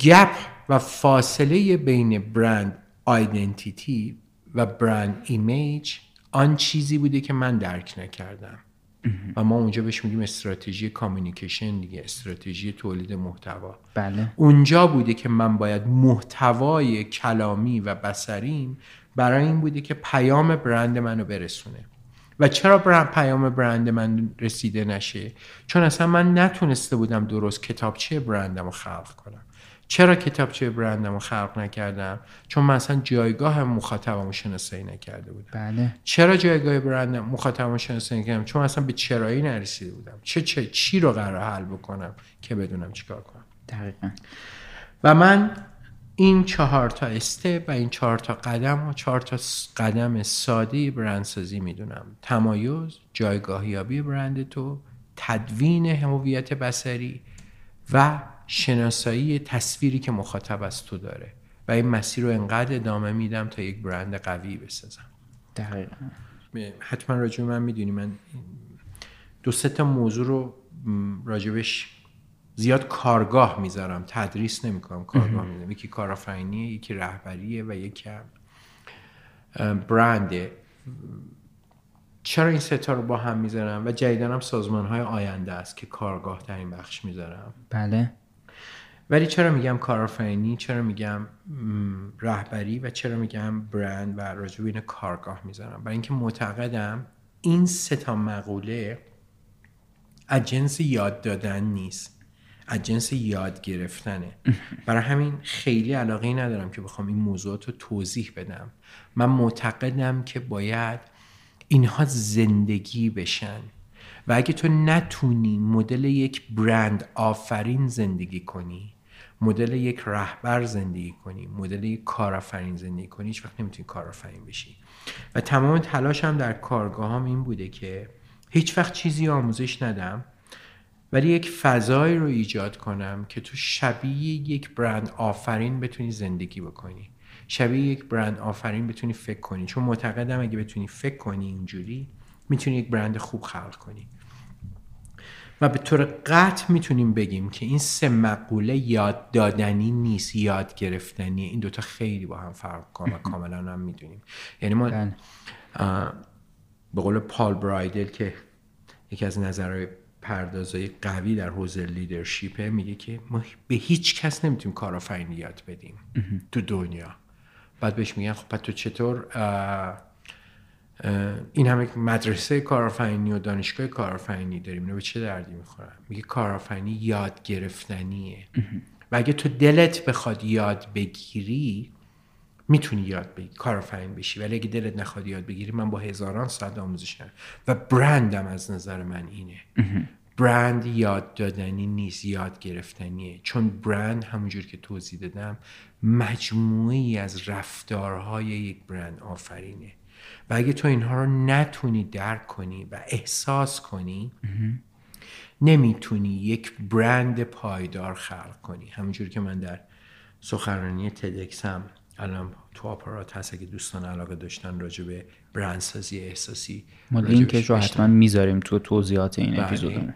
gap و فاصله بین brand identity و brand image آن چیزی بوده که من درک نکردم. و ما اونجا بهش میگیم استراتژی communication دیگه استراتژی تولید محتوا. بله. اونجا بوده که من باید محتوای کلامی و بصریم برای این بوده که پیام برند منو برسونه. و چرا برند پیام برند من رسیده نشه؟ چون اصلا من نتونسته بودم درست کتابچه برندم رو خلق کنم. چرا کتابچه برندم رو خلق نکردم؟ چون من اصلا جایگاه مخاطبمو شناسایی نکرده بودم. بله. چرا جایگاه برندم مخاطبمو شناسایی نکردم؟ چون اصلا به چرایی نرسیده بودم. چه, چه چی رو قرار حل بکنم که بدونم چیکار کنم؟ دقیقا. و من این چهار تا استپ و این چهار تا قدم و چهار تا قدم ساده برندسازی می‌دونم. تمایز جایگاهیابی برند تو تدوین هویت بسری و شناسایی تصویری که مخاطب از تو داره. و این مسیر رو انقدر ادامه میدم تا یک برند قوی بسازم. دقیقا. حتما راجع من می‌دونی من دو سه تا موضوع رو راجبش زیاد کارگاه می‌ذارم. تدریس نمی‌کنم کارگاه می‌ذارم. یکی کارآفرینیه یکی رهبریه و یکی برنده چرا این ستا رو با هم می‌ذارم؟ و جدیدن هم سازمان های آینده است که کارگاه در این بخش می‌ذارم. بله. ولی چرا میگم کارآفرینی؟ چرا میگم رهبری؟ و چرا میگم برند و راجع این کارگاه می‌ذارم؟ برای اینکه معتقدم این سه تا مقوله از جنس یاد دادن نیست. از جنس یاد گرفتنه. برای همین خیلی علاقه ندارم که بخوام این موضوعات رو توضیح بدم. من معتقدم که باید اینها زندگی بشن. و اگه تو نتونی مدل یک برند آفرین زندگی کنی مدل یک رهبر زندگی کنی مدل یک کارآفرین زندگی کنی هیچ وقت نمی‌تونی کارآفرین بشی. و تمام تلاشم در کارگاهام این بوده که هیچ وقت چیزی آموزش ندم. ولی یک فضایی رو ایجاد کنم که تو شبیه یک برند آفرین بتونی زندگی بکنی. شبیه یک برند آفرین بتونی فکر کنی. چون معتقدم اگه بتونی فکر کنی اینجوری می‌تونی یک برند خوب خلق کنی. و به طور قطع می‌تونیم بگیم که این سه مقوله یاد دادنی نیست یاد گرفتنی این دوتا خیلی با هم فرق کنه و کاملا هم می‌دونیم. یعنی ما بله. به قول پال برایدل که یکی از نظرهای پردازهای قوی در حوزه لیدرشیپه میگه که ما به هیچ کس نمی‌تونیم کارآفرینی یاد بدیم تو دنیا. بعد بهش میگن خب تو چطور این همه مدرسه کارآفرینی و دانشگاه کارآفرینی داریم. اینو به چه دردی می‌خورن؟ میگه کارآفرینی یاد گرفتنیه. و اگه تو دلت بخواد یاد بگیری می‌تونی یاد بگیری کارآفرین بشی. ولی اگه دلت نخواد یاد بگیری من با هزاران ساعت آموزش کردم و برندم از نظر من اینه. برند یاد دادنی نیست یاد گرفتنیه. چون برند همونجور که توضیح دادم مجموعی از رفتارهای یک برند آفرینه. و اگه تو اینها رو نتونی درک کنی و احساس کنی نمی‌تونی یک برند پایدار خلق کنی. همونجور که من در سخنرانی تدکسم الان تو آپارات هست اگه دوستان علاقه داشتن راجع به برندسازی احساسی ما لینکش رو حتما می‌ذاریم تو توضیحات این بله. اپیزودمون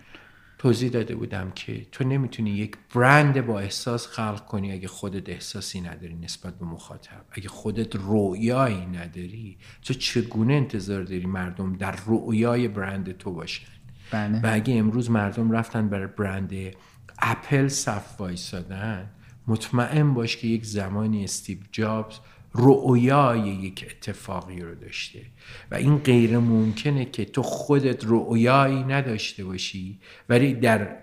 توضیح داده بودم که تو نمی‌تونی یک برند با احساس خلق کنی اگه خودت احساسی نداری نسبت به مخاطب اگه خودت رویایی نداری تو چگونه انتظار داری مردم در رویای برند تو باشن بله. و اگه امروز مردم رفتن برای برند اپل صف وایسادن مطمئن باش که یک زمانی استیو جابز رؤیای یک اتفاقی رو داشته و این غیر ممکنه که تو خودت رؤیایی نداشته باشی ولی در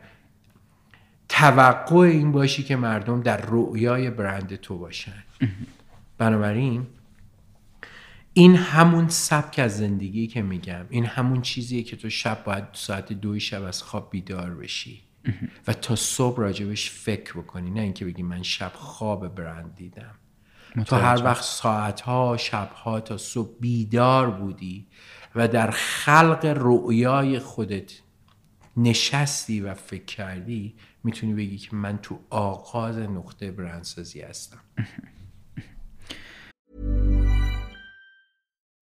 توقع این باشی که مردم در رؤیای برند تو باشن. بنابراین این همون سبک از زندگی که میگم این همون چیزیه که تو شب باید ساعت دوی شب از خواب بیدار بشی. و تا صبح راجبش فکر بکنی نه اینکه بگی من شب خواب برند دیدم. تو هر وقت ساعتها شبها تا صبح بیدار بودی و در خلق رؤیای خودت نشستی و فکر کردی می‌تونی بگی که من تو آغاز نقطه برندسازی هستم.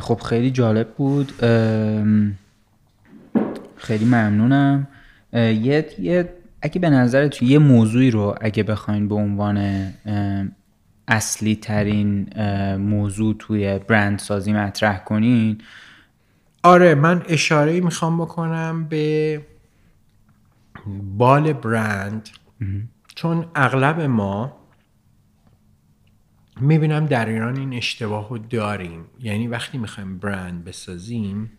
خب خیلی جالب بود. خیلی ممنونم. یه, یه اگه به نظرت یه موضوعی رو اگه بخواین به عنوان اصلی ترین موضوع توی برند سازی مطرح کنین. آره من اشاره می‌خوام بکنم به بال برند. چون اغلب ما می‌بینم در ایران این اشتباه رو داریم. یعنی وقتی می‌خوایم برند بسازیم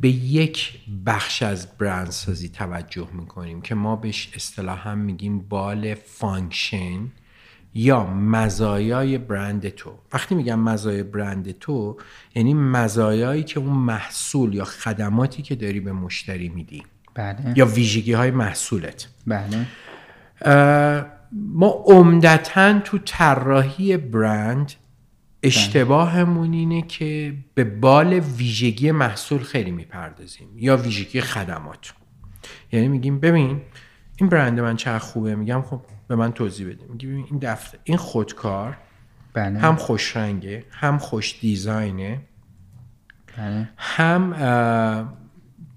به یک بخش از برند سازی توجه می‌کنیم که ما بهش اصطلاحا میگیم بال function یا مزایای برند تو. وقتی میگم مزایای برند تو یعنی مزایایی که اون محصول یا خدماتی که داری به مشتری میدی. بله. یا ویژگی های محصولت. بله. ما عمدتا تو طراحی برند اشتباهمون اینه که به بال ویژگی محصول خیلی می‌پردازیم یا ویژگی خدمات. یعنی میگیم ببین این برند من چقدر خوبه؟ میگم خب به من توضیح بده. میگی ببین این دفتر این خودکار بله. هم خوش رنگه هم خوش دیزاینه بله. هم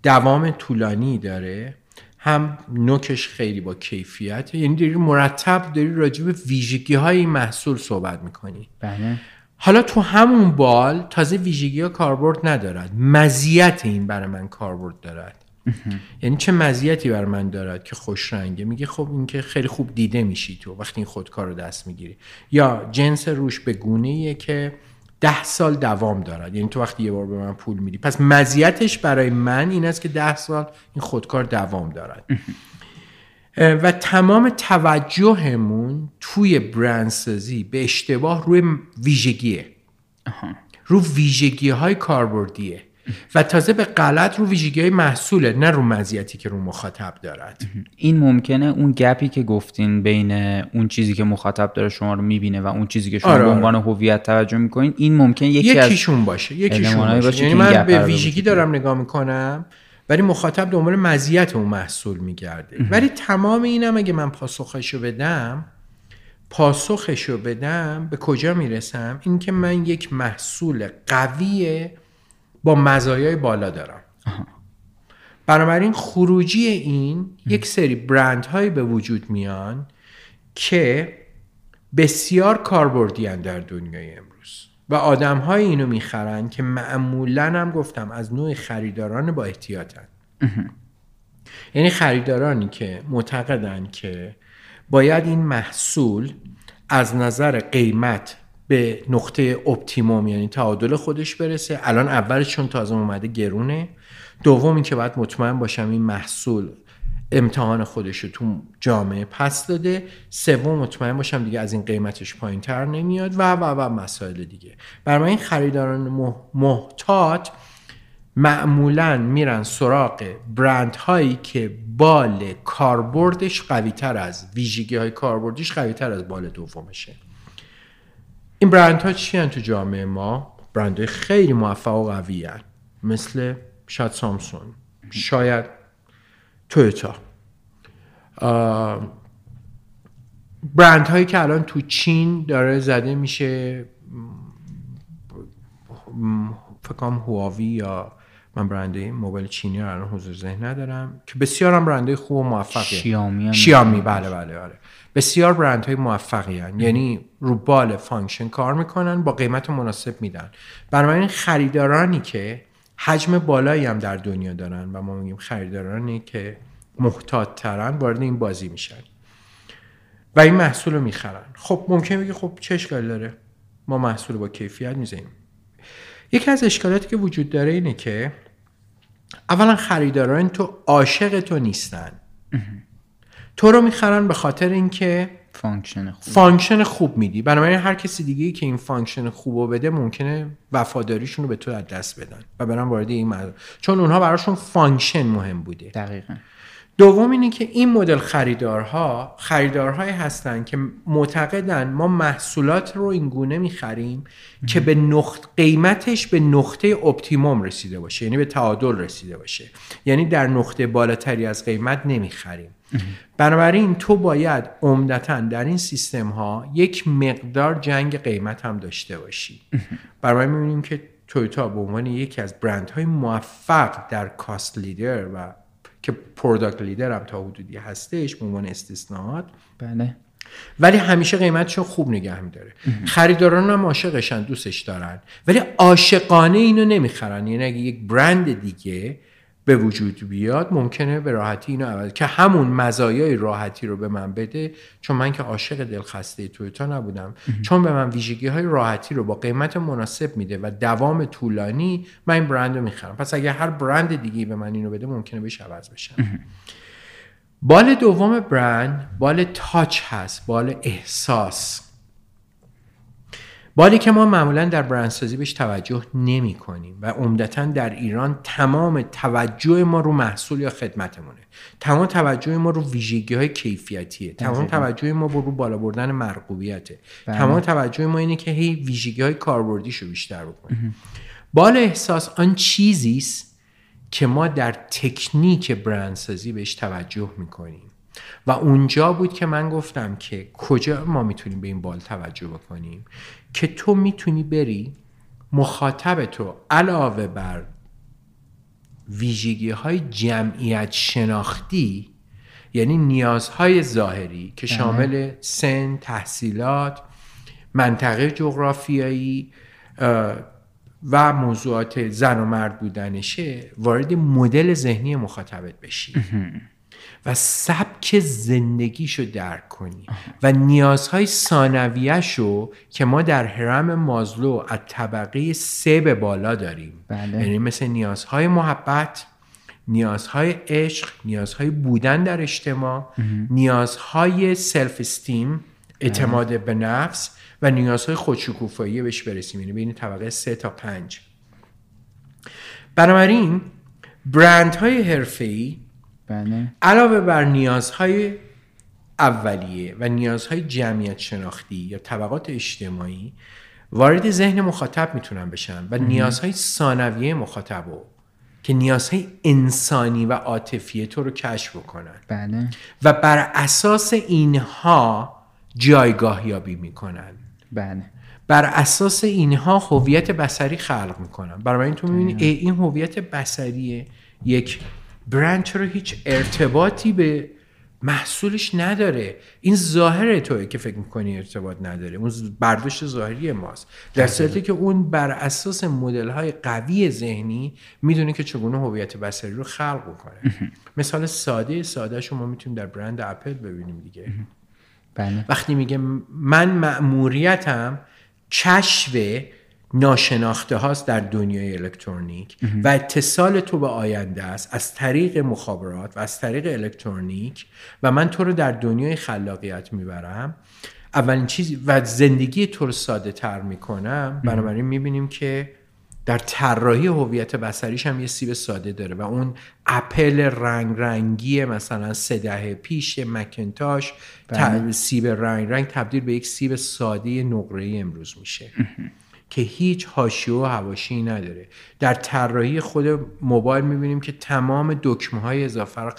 دوام طولانی داره. هم نوکش خیلی با کیفیته. یعنی داری مرتب داری راجع به ویژگی های این محصول صحبت می‌کنی. بله. حالا تو همون بال تازه ویژگی ها کاربرد ندارد. مزیت این برای من کاربرد دارد. یعنی چه مزیتی برای من دارد که خوش رنگه؟ میگه خب این که خیلی خوب دیده میشی تو وقتی این خودکار رو دست می‌گیری. یا جنس روش به گونه ایه که ده سال دوام دارد یعنی تو وقتی یه بار به من پول میدی. پس مزیتش برای من این است که ده سال این خودکار دوام دارد و تمام توجهمون توی برندسازی به اشتباه روی ویژگیه. رو ویژگی های کاربردیه. و تازه به غلط رو ویژگی های محصوله نه رو مزیتی که رو مخاطب دارد. این ممکنه اون گپی که گفتین بین اون چیزی که مخاطب داره شما رو می‌بینه و اون چیزی که شما آره، به آره. عنوان هویت توجه می‌کنین این ممکن یکی از یکیشون باشه یکیشون باشه, باشه یعنی من به ویژگی دارم نگاه می‌کنم ولی مخاطب دنبال مزیت اون محصول میگرده. ولی تمام اینم اگه من پاسخشو بدم پاسخشو بدم به کجا می‌رسم؟ اینکه من یک محصول قوی با مزایای بالا دارم. بنابراین خروجی این یک سری برندهایی به وجود میان که بسیار کاربردی در دنیای امروز. و آدم های اینو می‌خرن که معمولا هم گفتم از نوع خریداران با احتیاطن. یعنی خریدارانی که معتقدن که باید این محصول از نظر قیمت به نقطه اپتیموم یعنی تعادل خودش برسه. الان اولش چون تازه اومده گرونه. دوم این که باید مطمئن باشم این محصول امتحان خودش رو تو جامعه پس داده. سوم مطمئن باشم دیگه از این قیمتش پایین تر نمیاد و و و مسائل دیگه. برای این خریداران مح- محتاط معمولا میرن سراغ برند هایی که بال کاربردش قوی تر از ویژگی های کاربردیش قوی تر از بال دومشه. این برند ها چی هن تو جامعه ما؟ برند خیلی موفق و قوی هن. مثل شاید سامسونگ شاید تویوتا. برند هایی که الان تو چین داره زده میشه م، فکر کنم هواوی یا من برند موبایل چینی رو الان حضور ذهن ندارم که بسیار هم برند خوب و موفقه. شیائومی هم شیائومی بله بله بله بسیار برند های موفقی هن. یعنی رو بال function کار می‌کنن با قیمت مناسب میدن. بنابراین خریدارانی که حجم بالایی هم در دنیا دارن و ما میگیم خریدارانی که محتاط ترن وارد این بازی میشن. و این محصول رو می‌خرن. خب ممکن بگی خب چه اشکالی داره؟ ما محصول با کیفیت می‌زنیم یکی از اشکالاتی که وجود داره اینه که اولا خریداران تو عاشق تو نیستن. تو رو می‌خرن به خاطر اینکه function خوب. function خوب میدی. بنابراین هر کسی دیگه که این function خوب رو بده ممکنه وفاداریشون رو به تو از دست بدن و برن وارد این موضوع چون اونها براشون function مهم بوده. دقیقا. دوم اینه که این مدل خریدارها خریدارهایی هستن که معتقدن ما محصولات رو این گونه می‌خریم که به نقط قیمتش به نقطه optimum رسیده باشه یعنی به تعادل رسیده باشه. یعنی در نقطه بالاتری از قیمت نمی‌خریم. بنابراین تو باید عمدتا در این سیستم ها یک مقدار جنگ قیمت هم داشته باشی. برای می‌بینیم که تویوتا به عنوان یکی از برندهای موفق در کاست لیدر و که پروداکت لیدر هم تا حدودی هستش به عنوان استثناءات. بله. ولی همیشه قیمتشو خوب نگه میداره. خریداران هم عاشقشن دوستش دارن. ولی عاشقانه اینو نمی‌خرن. یعنی اگه یک برند دیگه به وجود بیاد ممکنه به راحتی اینو عوض که همون مزایای راحتی رو به من بده چون من که عاشق دلخسته تویوتا نبودم. چون به من ویژگی های راحتی رو با قیمت مناسب میده و دوام طولانی من این برند رو می‌خرم. پس اگه هر برند دیگه به من اینو بده ممکنه بهش عوض بشم. بال دوم برند بال تاچ هست بال احساس. بالی که ما معمولا در برندسازی بهش توجه نمی کنیم و عمدتا در ایران تمام توجه ما رو محصول یا خدمتمونه. تمام توجه ما رو ویژگی های کیفیتیه. تمام توجه ما رو بالا بردن مرغوبیته. تمام توجه ما اینه که هی ویژگی های کاربردیشو بیشتر بکنیم. بال احساس آن چیزی است که ما در تکنیک برندسازی بهش توجه می‌کنیم. و اونجا بود که من گفتم که کجا ما می‌تونیم به این بال توجه بکنیم که تو می‌تونی بری مخاطب تو علاوه بر ویژگی های جمعیت شناختی یعنی نیازهای ظاهری که شامل سن، تحصیلات، منطقه جغرافیایی و موضوعات زن و مرد بودنشه وارد مدل ذهنی مخاطبت بشی. و سبک زندگیشو درک کنی و نیازهای ثانویش رو که ما در حرم مازلو از طبقه سه به بالا داریم. بله. یعنی مثل نیازهای محبت نیازهای عشق نیازهای بودن در اجتماع نیازهای سلف استیم اعتماد به نفس و نیازهای خودشکوفایی بهش برسیم. یعنی بین طبقه سه تا پنج. بنابراین برندهای حرفه‌ای بله. علاوه بر نیازهای اولیه و نیازهای جمعیت شناختی یا طبقات اجتماعی وارد ذهن مخاطب می‌تونن بشن و نیازهای ثانویه مخاطب رو که نیازهای انسانی و عاطفی تو رو کشف بکنن. بله. و بر اساس اینها جایگاه یابی می‌کنن. بله. بر اساس اینها هویت بصری خلق می‌کنن. برای این تو می‌بینی این هویت بصری یک برند چرا هیچ ارتباطی به محصولش نداره؟ این ظاهر توی که فکر می‌کنی ارتباط نداره. اون برداشت ظاهری ماست. در صورتی که اون بر اساس مدل های قوی ذهنی می‌دونه که چگونه هویت بصری رو خلق کنه مثال ساده ساده شما می‌تونیم در برند اپل ببینیم دیگه. بله. وقتی میگه من مأموریتم کشف ناشناخته هاست در دنیای الکترونیک و اتصال تو به آینده است از طریق مخابرات و از طریق الکترونیک و من تو رو در دنیای خلاقیت می‌برم. اولین چیز و زندگی تو رو ساده تر می‌کنم. بنابراین می‌بینیم که در طراحی هویت بصریش هم یه سیب ساده داره و اون اپل رنگ رنگی مثلا سه دهه پیش مکنتاش ت- سیب رنگ رنگ تبدیل به یک سیب ساده نقره‌ای امروز میشه. که هیچ حاشیه و حواشی نداره. در طراحی خود موبایل می‌بینیم که تمام دکمه های اضافه رو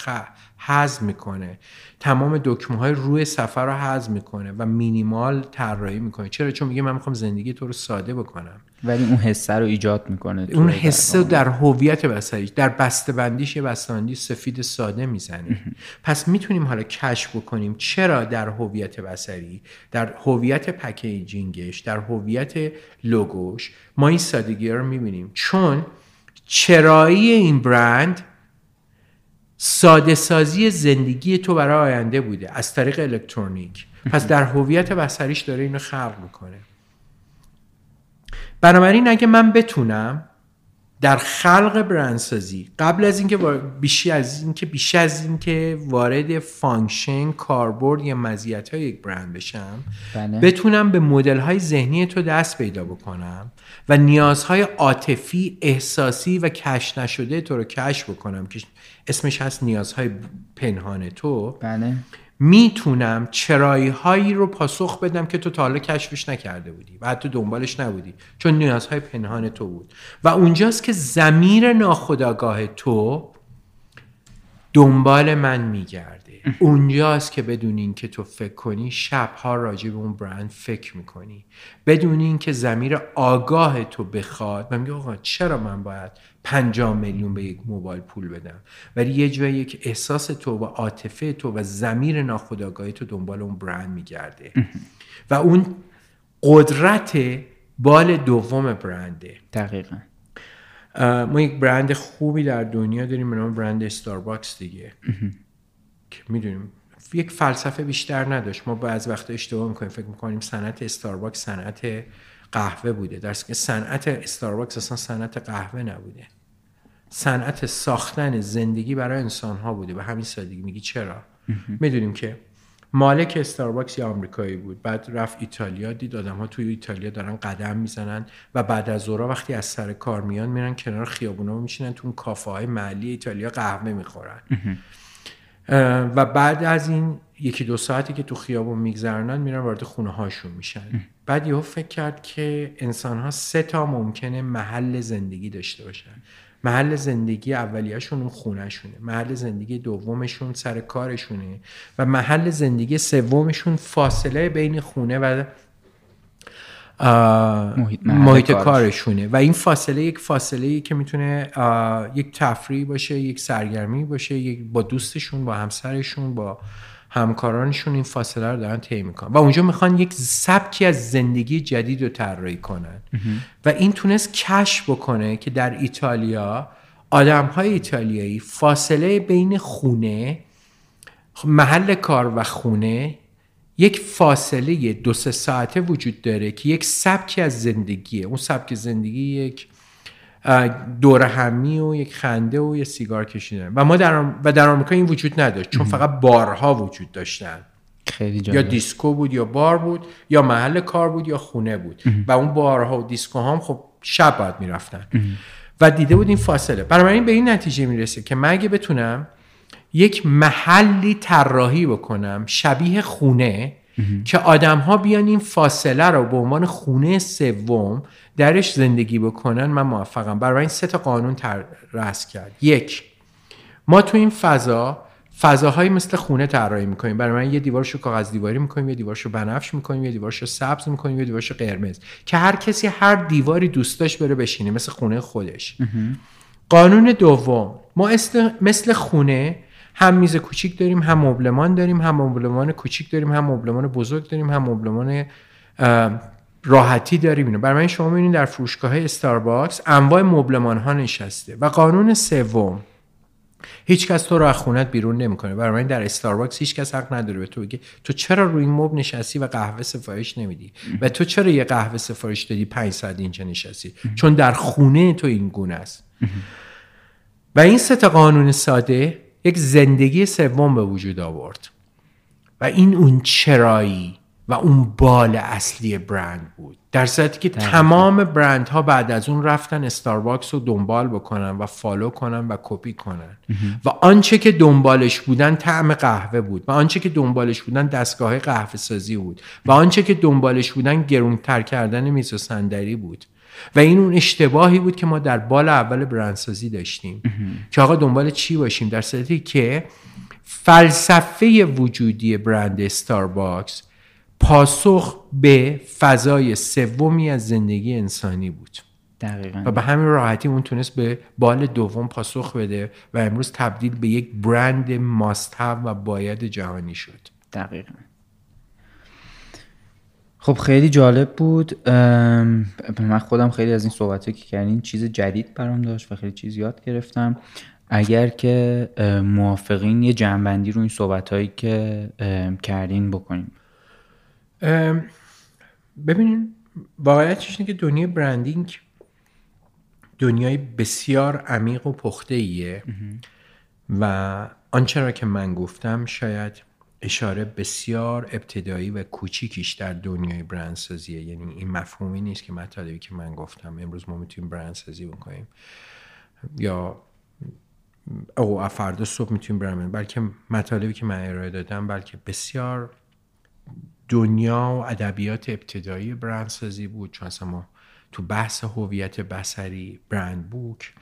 حذف می‌کنه. تمام دکمه های روی صفحه رو حذف می‌کنه و مینیمال طراحی می‌کنه. چرا؟ چون میگه من می‌خوام زندگی تو رو ساده بکنم. ولی اون حسه رو ایجاد می‌کنه اون حسه در هویت بصری در بسته بندیش یه بسته‌بندی سفید ساده می‌زنه. پس می‌تونیم حالا کشف بکنیم چرا در هویت بصری در هویت پکیجینگش در هویت لوگوش ما این سادگی رو می‌بینیم. چون چرایی این برند ساده سازی زندگی تو برای آینده بوده از طریق الکترونیک. پس در هویت بصریش داره اینو خلق می‌کنه. بنابراین اگه من بتونم در خلق برندسازی قبل از اینکه بیشی از اینکه بیش از اینکه وارد function کاربرد یا مزیت های یک برند بشم بله. بتونم به مدل های ذهنی تو دست پیدا بکنم و نیازهای عاطفی احساسی و کش نشده تو رو کش بکنم که اسمش هست نیازهای پنهان تو. بله. می‌تونم چرایی هایی رو پاسخ بدم که تو تا حالا کشفش نکرده بودی و حتی دنبالش نبودی چون نیازهای پنهان تو بود. و اونجاست که زمیر ناخداگاه تو دنبال من میگرده. اونجاست که بدون اینکه تو فکر کنی شبها راجع به اون برند فکر می‌کنی. بدون اینکه زمیر آگاه تو بخواد و میگه آقا چرا من باید 50 میلیون به یک موبایل پول بدم. ولی یه جایی یک احساس تو و عاطفه تو و زمیر ناخودآگاهی تو دنبال اون برند میگرده. و اون قدرت بال دوم برنده. دقیقا. ما یک برند خوبی در دنیا داریم به نام برند استارباکس دیگه. که می‌دونیم یک فلسفه بیشتر نداشت. ما بعض وقت اشتباه می‌کنیم فکر می‌کنیم صنعت استارباکس صنعت قهوه بوده. در که صنعت استارباکس اصلا صنعت قهوه نبوده. صنعت ساختن زندگی برای انسان ها بوده به همین سادگی. میگی چرا؟ می‌دونیم که مالک استارباکس یه آمریکایی بود بعد رفت ایتالیا دید آدم ها توی ایتالیا دارن قدم می‌زنن و بعد از ظهر وقتی از سر کار میان میرن کنار خیابونا میشینن تو اون کافه های محلی ایتالیا قهوه می‌خورن. و بعد از این یکی دو ساعتی که تو خیابون میگذرنن میرن وارد خونه هاشون میشن. بعد یهو فکر کرد که انسان ها سه تا ممکنه محل زندگی داشته باشن. محل زندگی اولیهشون اون خونهشونه. محل زندگی دومشون سر کارشونه و محل زندگی سومشون فاصله بین خونه و محیط, محیط کارشونه. و این فاصله یک فاصله ای که می‌تونه یک تفریح باشه یک سرگرمی باشه یک با دوستشون با همسرشون با همکارانشون این فاصله رو دارن طی می‌کنن. و اونجا می‌خوان یک سبکی از زندگی جدید رو طراحی کنن. و این تونست کشف بکنه که در ایتالیا آدم های ایتالیایی فاصله بین خونه محل کار و خونه یک فاصله دو سه ساعته وجود داره که یک سبکی از زندگیه. اون سبک زندگی یک دور همی و یک خنده و یه سیگار کشیدن. و ما در و در آمریکا این وجود نداشت چون فقط بارها وجود داشتن. خیلی یا دیسکو بود یا بار بود یا محل کار بود یا خونه بود. و اون بارها و دیسکو هم خب شب باید می‌رفتن. و دیده بود این فاصله. بنابراین به این نتیجه می‌رسه که من اگه بتونم یک محلی طراحی بکنم شبیه خونه که آدم ها بیان این فاصله رو به عنوان خونه سوم درش زندگی بکنن من موفقم. برای این سه تا قانون تر رس کرد. یک ما تو این فضا فضاهایی مثل خونه طراحی می‌کنیم. برای من یه دیوارشو کاغذ دیواری می‌کنیم یه دیوارشو بنفش می‌کنیم یه دیوارشو سبز می‌کنیم یه دیوارشو قرمز. که هر کسی هر دیواری دوست داشت بره بشینه مثل خونه خودش. قانون دوم ما مثل خونه هم میز کوچیک داریم هم مبلمان داریم هم مبلمان کوچیک داریم هم مبلمان بزرگ داریم هم مبلمان راحتی داریم اینو. برای من شما می‌بینید در فروشگاه استارباکس انواع مبلمان ها نشسته و قانون سوم هیچ کس تو رو از خونت بیرون نمی‌کنه. برای من در استارباکس هیچ کس حق نداره به تو بگه تو چرا روی مبل نشستی و قهوه سفارش نمیدی؟ و تو چرا یه قهوه سفارش دادی 5 ساعت اینجا نشستی؟ چون در خونه تو این گونه است. و این سه قانون ساده یک زندگی سوم به وجود آورد. و این اون چرایی و اون بال اصلی برند بود. در صورتی که تمام برند ها بعد از اون رفتن استارباکس رو دنبال بکنن و follow کنن و کپی کنن. و آنچه که دنبالش بودن طعم قهوه بود و آنچه که دنبالش بودن دستگاه قهوه سازی بود و آنچه که دنبالش بودن گرونتر کردن میز و صندلی بود. و این اون اشتباهی بود که ما در بال اول برندسازی داشتیم. که آقا دنبال چی باشیم؟ در صورتی که فلسفه وجودی برند استارباکس پاسخ به فضای سومی از زندگی انسانی بود. دقیقا. و به همین راحتی اون تونست به بال دوم پاسخ بده و امروز تبدیل به یک برند ماستهب و باید جهانی شد. دقیقا. خب خیلی جالب بود. من خودم خیلی از این صحبت که کردین چیز جدید برام داشت و خیلی چیز یاد گرفتم. اگر که موافقین یه جنبندی رو این صحبت هایی که کردین بکنیم. ببینین واقعیتش اینه که دنیای برندینگ دنیای بسیار عمیق و پخته ایه و آنچه را که من گفتم شاید اشاره بسیار ابتدایی و کوچیکیش در دنیای برندسازیه. یعنی این مفهومی نیست که مطالبی که من گفتم امروز ما می‌تونیم برندسازی بکنیم. یا او فردا صبح می‌تونیم برند بلکه مطالبی که من ارائه دادم بلکه بسیار دنیا و ادبیات ابتدایی برندسازی بود. چون اصلا ما تو بحث هویت بسری برند بوک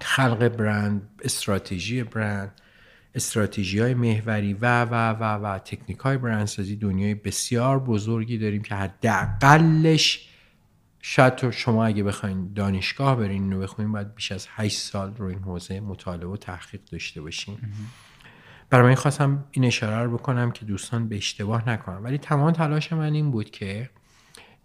خلق برند استراتژی برند استراتژی های محوری و و و و تکنیک های برندسازی دنیای بسیار بزرگی داریم که حداقلش شاید شما اگه بخواین دانشگاه برین اینو بخونین باید بیش از 8 سال رو این حوزه مطالعه و تحقیق داشته باشین. برای من خواستم این اشاره رو بکنم که دوستان به اشتباه نکنم ولی تمام تلاش من این بود که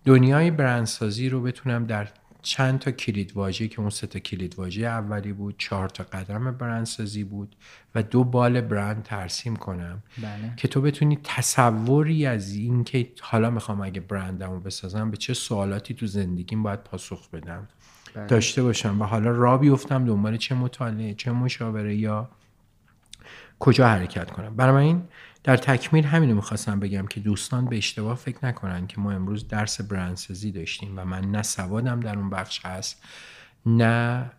دنیای برندسازی رو بتونم در چند تا کلید واژه که اون سه تا کلید واژه اولی بود چهار تا قدم برندسازی بود و دو بال برند ترسیم کنم بله. که تو بتونی تصوری از این که حالا می‌خوام اگه برندمو بسازم به چه سوالاتی تو زندگیم باید پاسخ بدم بله. داشته باشم و حالا را بیفتم دنبال چه مطالعه چه مشاوره یا کجا حرکت کنم برای این در تکمیل همینو می‌خواستم بگم که دوستان به اشتباه فکر نکنن که ما امروز درس برندسازی داشتیم و من نه سوادم در اون بخش هست نه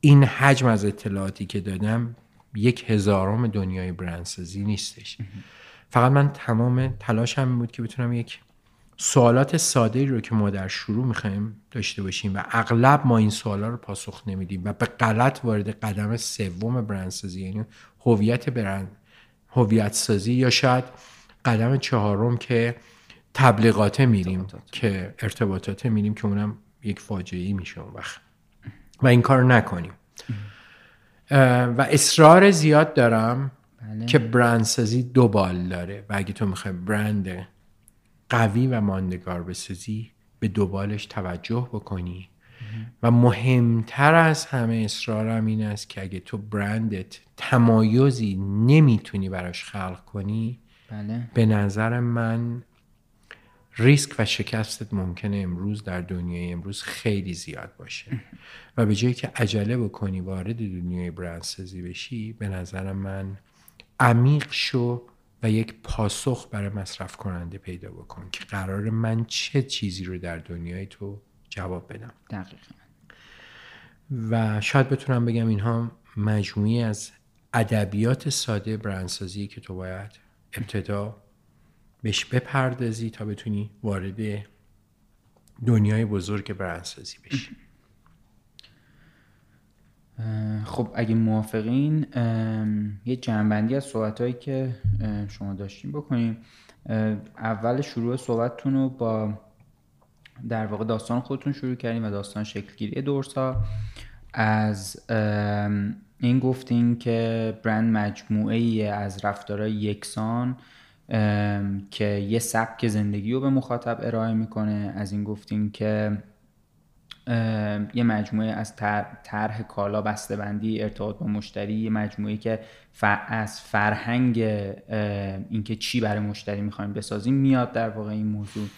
این حجم از اطلاعاتی که دادم یک هزارم دنیای برندسازی نیستش. فقط من تمام تلاشم بود که بتونم یک سوالات ساده رو که ما در شروع می‌خوایم داشته باشیم و اغلب ما این سوالا رو پاسخ نمیدیم و به غلط وارد قدم سوم برندسازی یعنی هویت برند هویت سازی یا شاید قدم چهارم که تبلیغات میریم که ارتباطات میریم که اونم یک فاجعه میشه اون وقت. و این کار نکنیم. و اصرار زیاد دارم بله. که برندسازی دو بال داره و اگه تو می‌خوای برند قوی و ماندگار بسازی به دوبالش توجه بکنی. و مهمتر از همه اصرارم این است که اگه تو برندت تمایزی نمی‌تونی براش خلق کنی بله. به نظر من ریسک و شکستت ممکنه امروز در دنیای امروز خیلی زیاد باشه و به جایی که عجله بکنی وارد دنیای برندسازی بشی به نظر من عمیق شو و یک پاسخ برای مصرف کننده پیدا بکن که قرار من چه چیزی رو در دنیای تو جواب بدم. دقیقا. و شاید بتونم بگم اینها مجموعی از ادبیات ساده برندسازی که تو باید ابتدا بهش بپردازی تا بتونی وارد دنیای بزرگ برندسازی بشی. خب اگه موافقین یه جنبندی از صحبت که شما داشتیم بکنیم اول شروع صحبتتون رو با در واقع داستان خودتون شروع کردیم و داستان شکلگیری دورسا. از این گفتین که برند مجموعه ای از رفتارهای یکسان که یه سبک زندگی رو به مخاطب ارائه می‌کنه. از این گفتین که یه مجموعه از طرح کالا بسته‌بندی ارتباط با مشتری یه مجموعه که از فرهنگ اینکه چی برای مشتری می‌خوایم بسازیم میاد در واقع این موضوع.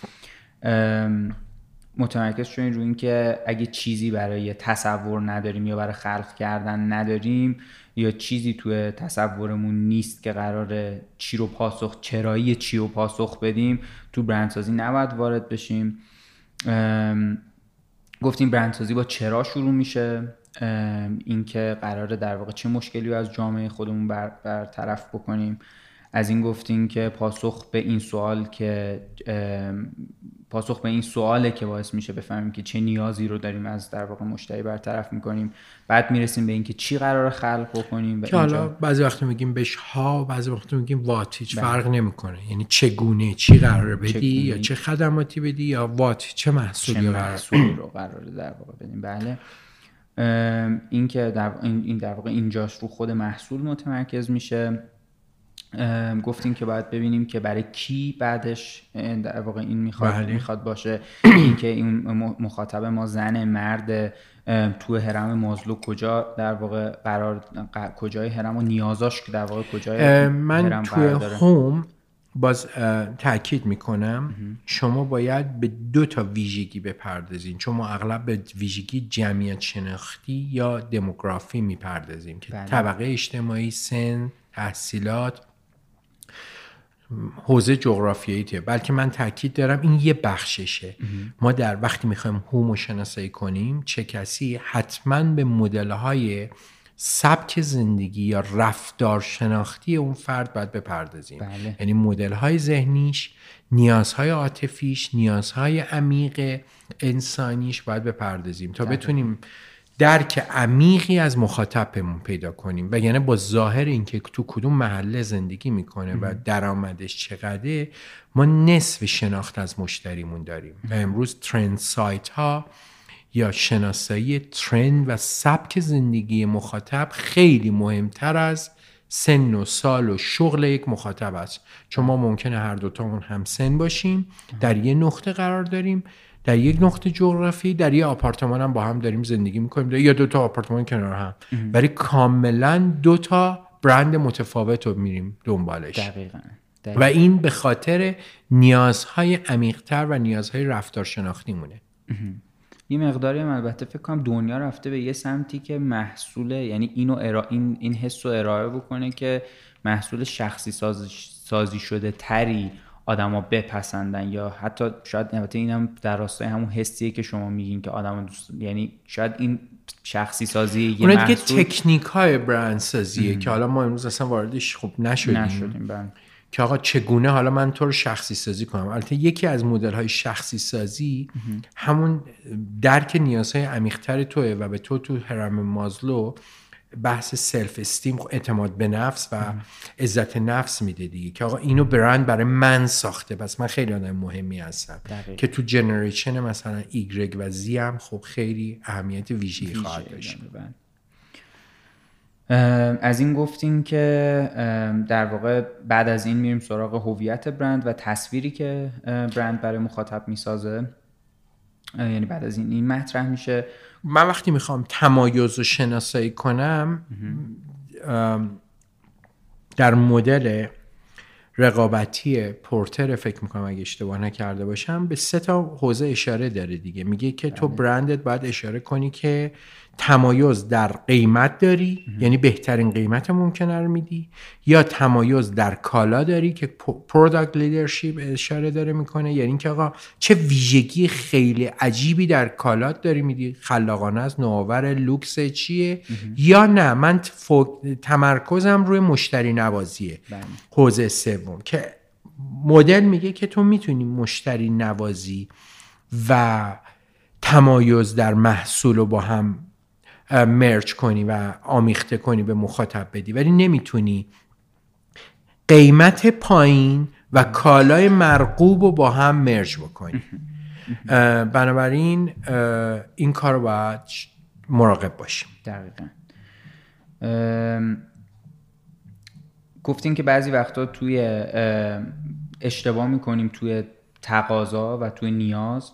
متمرکز شدیم روی اینکه اگه چیزی برای تصور نداریم یا برای خلق کردن نداریم یا چیزی توی تصورمون نیست که قرار چی رو پاسخ چرایی چی رو پاسخ بدیم تو برندسازی نباید وارد بشیم. گفتیم برندسازی با چرا شروع میشه؟ اینکه قراره در واقع چه مشکلی رو از جامعه خودمون بر, برطرف بکنیم. از این گفتیم که پاسخ به این سوال که پاسخ به این سواله که باعث میشه بفهمیم که چه نیازی رو داریم از در واقع مشتری برطرف می‌کنیم. بعد می‌رسیم به اینکه چی قرار خلق بکنیم که حالا بعضی وقت میگیم بهش ها بعضی وقت میگیم وات هیچ بله. فرق نمی‌کنه. یعنی چگونه چی قرار بدی چگونه. یا چه خدماتی بدی یا وات چه محصولی چه محصولی رو قرار در واقع بدیم. بله. این که در این در واقع اینجاش رو خود محصول متمرکز میشه. گفتیم که باید ببینیم که برای کی بعدش در واقع این می‌خواد بله. می‌خواد باشه اینکه این مخاطب ما زن مرد تو حرم مازلو کجا در واقع قرار کجای حرم و نیازاش که در واقع کجای من توی هوم باز تاکید می‌کنم شما باید به دو تا ویژگی بپردازین چون ما اغلب به ویژگی جمعیت شناختی یا دموگرافی می‌پردازیم که بله. طبقه اجتماعی سن تحصیلات حوزه جغرافیایی بلکه من تاکید دارم این یه بخششه. ما در وقتی می‌خوایم هومو شناسایی کنیم چه کسی حتما به مدل های سبک زندگی یا رفتار شناختی اون فرد باید بپردازیم. بله. یعنی مدل های ذهنیش نیازهای عاطفیش نیازهای عمیق انسانیش باید بپردازیم تا بتونیم درک عمیقی از مخاطبمون پیدا کنیم و یعنی با ظاهر اینکه تو کدوم محله زندگی می‌کنه و درآمدش چقدره ما نصف شناخت از مشتریمون داریم و امروز ترند سایت ها یا شناسایی ترند و سبک زندگی مخاطب خیلی مهمتر از سن و سال و شغل یک مخاطب است. چون ما ممکنه هر دوتامون هم سن باشیم در یه نقطه قرار داریم در یک نقطه جغرافی در یه آپارتمان هم با هم داریم زندگی می‌کنیم. یا دو تا آپارتمان کنار هم. ولی کاملا دو تا برند متفاوت رو میریم دنبالش. دقیقا, و این به خاطر نیازهای عمیقتر و نیازهای رفتار شناختی مونه یه مقداری هم البته فکر کنم دنیا رفته به یه سمتی که محصول یعنی اینو ارا... این این حس رو ارائه بکنه که محصول شخصی سازی, سازی شده تری آدما بپسندن یا حتی شاید البته اینم در راستای همون حسیه که شما میگین که آدما دوست یعنی شاید این شخصی سازی یه اون دیگه تکنیک های برند سازیه که حالا ما امروز اصلا واردش خب نشدیم, نشدیم بله. که آقا چگونه حالا من تو رو شخصی سازی کنم؟ البته یکی از مدل های شخصی سازی همون درک نیازهای عمیقتر توه و به تو تو هرم مازلو بحث self-esteem اعتماد به نفس و عزت نفس میده دیگه که آقا اینو برند برای من ساخته. پس من خیلی آدم مهمی هستم دقیقا. که تو generation مثلا ایگرگ و Z هم خب خیلی اهمیت ویژه‌ای خواهد داشت. از این گفتیم که در واقع بعد از این میریم سراغ هویت برند و تصویری که برند برای مخاطب می‌سازه. یعنی بعد از این این مطرح میشه. من وقتی می‌خوام تمایز رو شناسایی کنم در مدل رقابتی پورتر فکر می‌کنم اگه اشتباه نکرده باشم به سه تا حوزه اشاره داره دیگه. میگه که تو برندت باید اشاره کنی که تمایز در قیمت داری یعنی بهترین قیمت ممکنه رو میدی یا تمایز در کالا داری که product leadership اشاره داره می‌کنه یعنی اینکه آقا چه ویژگی خیلی عجیبی در کالات داری میدی؟ خلاقانه است نوآور لوکس چیه؟ یا نه؟ من تمرکزم روی مشتری نوازیه. حوزه سوم که مدل میگه که تو می‌تونی مشتری نوازی و تمایز در محصول رو با هم مرج کنی و آمیخته کنی به مخاطب بدی. ولی نمی‌تونی. قیمت پایین و کالای مرغوب رو با هم مرج بکنی. بنابراین این کار رو باید مراقب باشیم. دقیقا. ام، گفتین که بعضی وقتا توی اشتباه می‌کنیم توی تقاضا و توی نیاز.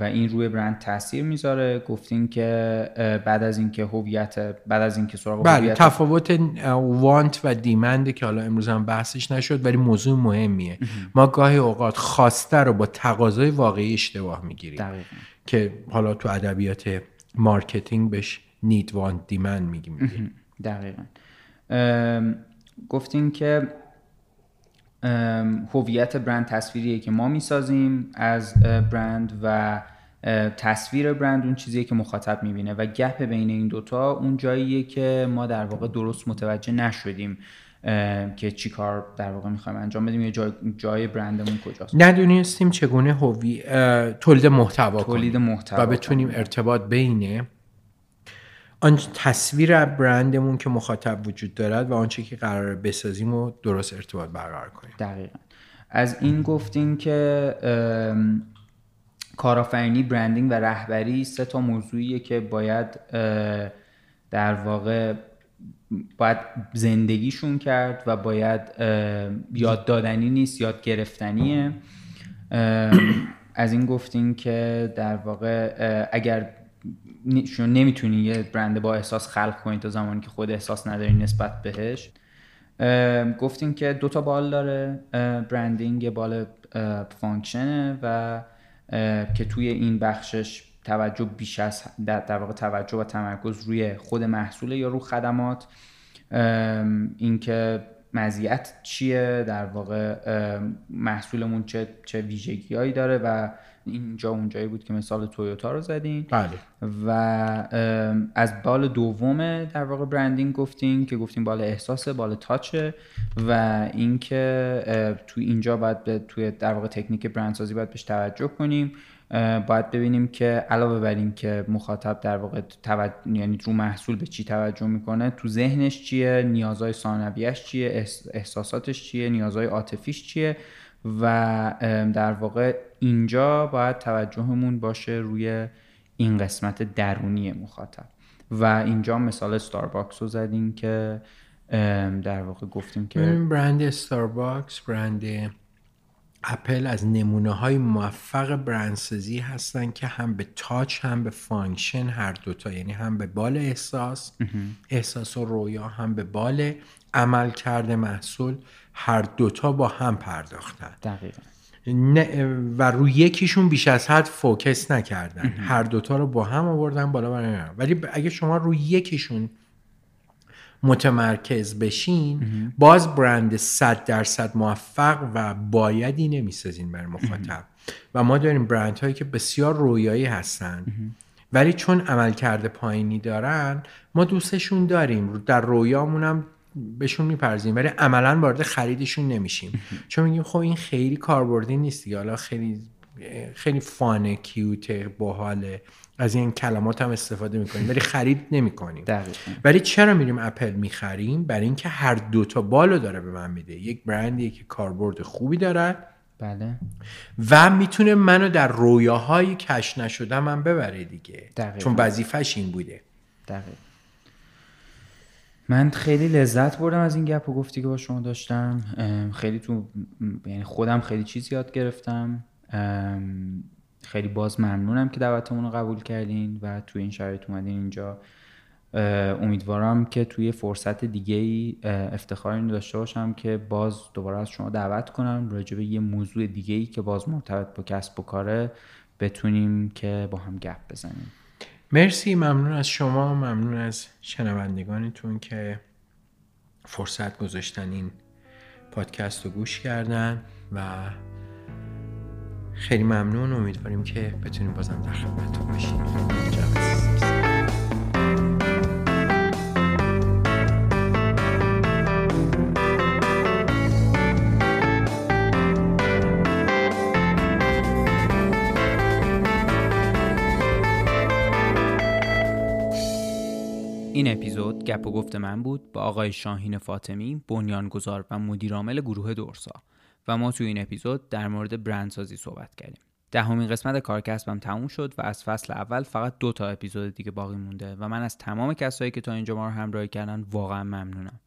و این روی برند تاثیر می‌ذاره. گفتین که بعد از اینکه هویت بعد از اینکه سراغ بله تفاوت want و demand ه که حالا امروز هم بحثش نشد ولی موضوع مهمیه. ما گاهی اوقات خواسته رو با تقاضای واقعی اشتباه می‌گیریم. که حالا تو ادبیات marketing بهش need want demand میگیم. دقیقا. گفتین که هویت برند تصویریه که ما می‌سازیم از برند و تصویر برند اون چیزیه که مخاطب می‌بینه. و گپ بین این دوتا اون جاییه که ما در واقع درست متوجه نشدیم که چی کار در واقع می‌خوایم انجام بدیم یا جای, جای برندمون کجاست. ندونستیم چگونه هوی تولید محتوا تولید محتوا و بتونیم ارتباط بین آن تصویر برندمون که مخاطب وجود دارد و آنچه که قرار بسازیم و درست ارتباط برقرار کنیم. دقیقا. از این گفتین که کارآفرینی برندینگ و رهبری سه تا موضوعیه که باید در واقع باید زندگیشون کرد و باید یاد دادنی نیست یاد گرفتنیه. از این گفتین که در واقع اگر شما نمی‌تونی یه برند با احساس خلق کنی تا زمانی که خود احساس نداری نسبت بهش. گفتیم که دو تا بال داره branding یه بال function ه و که توی این بخشش توجه بیش از در, در واقع توجه و تمرکز روی خود محصول یا رو خدمات. اینکه مزیت چیه در واقع محصولمون چه چه ویژگیهایی داره و اینجا اونجایی بود که مثال تویوتا رو زدین. بله. و از بال دوم در واقع branding گفتیم که گفتیم بال احساس بال touch ه و اینکه تو اینجا باید توی در واقع تکنیک برندسازی باید بهش توجه کنیم. باید ببینیم که علاوه بر این که مخاطب در واقع توجه یعنی رو محصول به چی توجه می‌کنه تو ذهنش چیه نیازهای ثانویه‌اش چیه احساساتش چیه نیازهای عاطفیش چیه؟ و در واقع اینجا باید توجهمون باشه روی این قسمت درونی مخاطب. و اینجا مثال استارباکس رو زدیم که در واقع گفتیم که برند استارباکس برند اپل از نمونه های موفق برندسازی هستن که هم به touch هم به function هر دوتا یعنی هم به بال احساس احساس و رویا هم به بال عملکرد محصول هر دوتا با هم پرداختن. دقیقا. و روی یکیشون بیش از حد focus نکردن. هر دوتا رو با هم آوردن بالا برای ولی اگه شما روی یکیشون متمرکز بشین باز برند صد درصد موفق و بایدی نمی‌سازین برای مخاطب. و ما داریم برند هایی که بسیار رویایی هستن. ولی چون عمل کرده پایینی دارن ما دوستشون داریم. در رویامون هم بهشون میپرزیم ولی عملا وارد خریدشون نمیشیم. چون میگیم خب این خیلی کاربردی نیست دیگه. حالا خیلی خیلی فانه کیوته باحاله. از این کلمات هم استفاده می‌کنیم ولی خرید نمی‌کنیم. ولی چرا میریم اپل می‌خریم؟ برای اینکه هر دوتا بالو داره به من میده. یک برندی که کاربرد خوبی داره. بله. و می‌تونه منو در رویاهای کش نشده من ببره دیگه. دقیقا. چون وظیفش این بوده. دقیق. من خیلی لذت بردم از این گپ و گفتی که با شما داشتم. خیلی تو یعنی خودم خیلی چیز یاد گرفتم. خیلی باز ممنونم که دعوتمون رو قبول کردین و توی این شرایط اومدین اینجا. امیدوارم که توی فرصت دیگه ای افتخاری داشته باشم که باز دوباره از شما دعوت کنم. راجع به یه موضوع دیگه ای که باز مرتبط با کسب و کاره بتونیم که با هم گپ بزنیم. مرسی ممنون از شما ممنون از شنوندگانتون که فرصت گذاشتن این پادکست رو گوش کردن و خیلی ممنون. امیدواریم که بتونیم بازم در خدمتتون باشیم این اپیزود گپ و گفت من بود با آقای شاهین فاطمی بنیانگذار و مدیرعامل گروه دورسا. و ما توی این اپیزود در مورد برندسازی صحبت کردیم. دهمین قسمت کارکسبم تموم شد و از فصل اول فقط دو تا اپیزود دیگه باقی مونده و من از تمام کسایی که تا اینجا ما رو همراهی کردن واقعا ممنونم.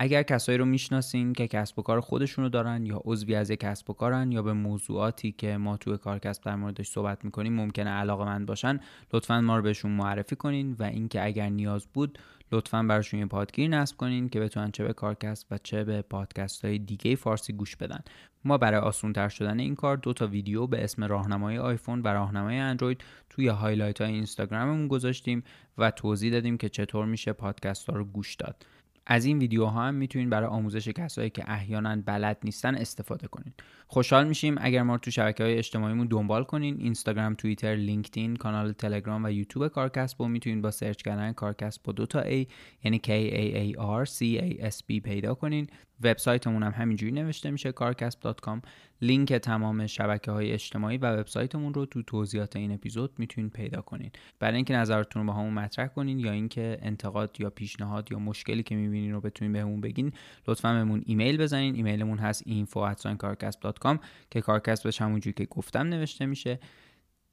اگر کسایی رو می‌شناسین که کسب و کار خودشونو دارن یا عضوی از یک کسب و کارن یا به موضوعاتی که ما توی کارکسب در موردش صحبت می‌کنیم ممکنه علاقه مند باشن لطفا ما رو بهشون معرفی کنین و اینکه اگر نیاز بود لطفا براشون یه پادگیر نصب کنین که بتونن چه به کارکست و چه به پادکست های دیگه فارسی گوش بدن. ما برای آسون تر شدن این کار دو تا ویدیو به اسم راهنمای آیفون و راهنمای اندروید توی highlight های اینستاگراممون گذاشتیم و توضیح دادیم که چطور میشه پادکست ها رو گوش داد. از این ویدیوها هم می‌تونین برای آموزش کسایی که احیانا بلد نیستن استفاده کنین خوشحال میشیم اگر ما رو تو شبکه های اجتماعیمون دنبال کنین. اینستاگرام توییتر لینکدین کانال تلگرام و یوتیوب کارکست و می‌تونین با search کردن کارکست با دو تا A یعنی K A A R C A S T پیدا کنین. وبسایتمون هم همینجوری نوشته میشه کارکسب.com لینک تمام شبکه های اجتماعی و وبسایتمون رو تو توضیحات این اپیزود می‌تونید پیدا کنین برای اینکه نظرتون رو با همون مطرح کنین یا اینکه انتقاد یا پیشنهاد یا مشکلی که می‌بینین رو بتونین بهمون بگین لطفا بهمون ایمیل بزنین. ایمیلمون هست info@carcasp.com که کارکسبش همونجوری که گفتم نوشته میشه.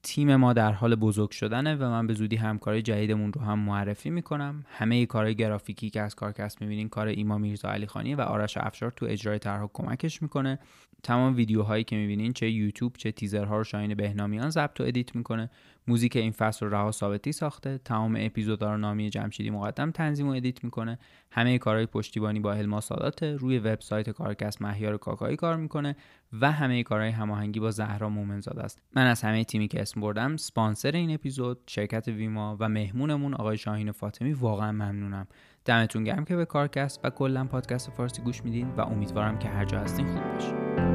تیم ما در حال بزرگ شدنه و من به زودی همکاری جدیدمون رو هم معرفی می‌کنم. همه کارهای گرافیکی که از کارکست می‌بینین کار ایما میرزا علی خانی و آرش افشار تو اجرای طرح کمکش می‌کنه. تمام ویدیوهایی که می‌بینین چه یوتیوب چه تیزرها رو شاهین بهنامیان ضبط و edit می‌کنه. موزیک این فصل رو رها ثابتی ساخته. تمام اپیزودها رو نامی جمشیدی مقدم تنظیم و edit می‌کنه. همه کارهای پشتیبانی با هلما سادات. روی وبسایت کارکست مهیار کاکایی کار می‌کنه و همه کارهای هماهنگی با زهرا مومنزاده است. من از همه تیمی که اسم بردم اسپانسر این اپیزود شرکت ویما و مهمونمون آقای شاهین فاطمی واقعا ممنونم. دمتون گرم که به کارکست و کلا پادکست فارسی گوش میدین و امیدوارم که هر جا هستین خوب باشین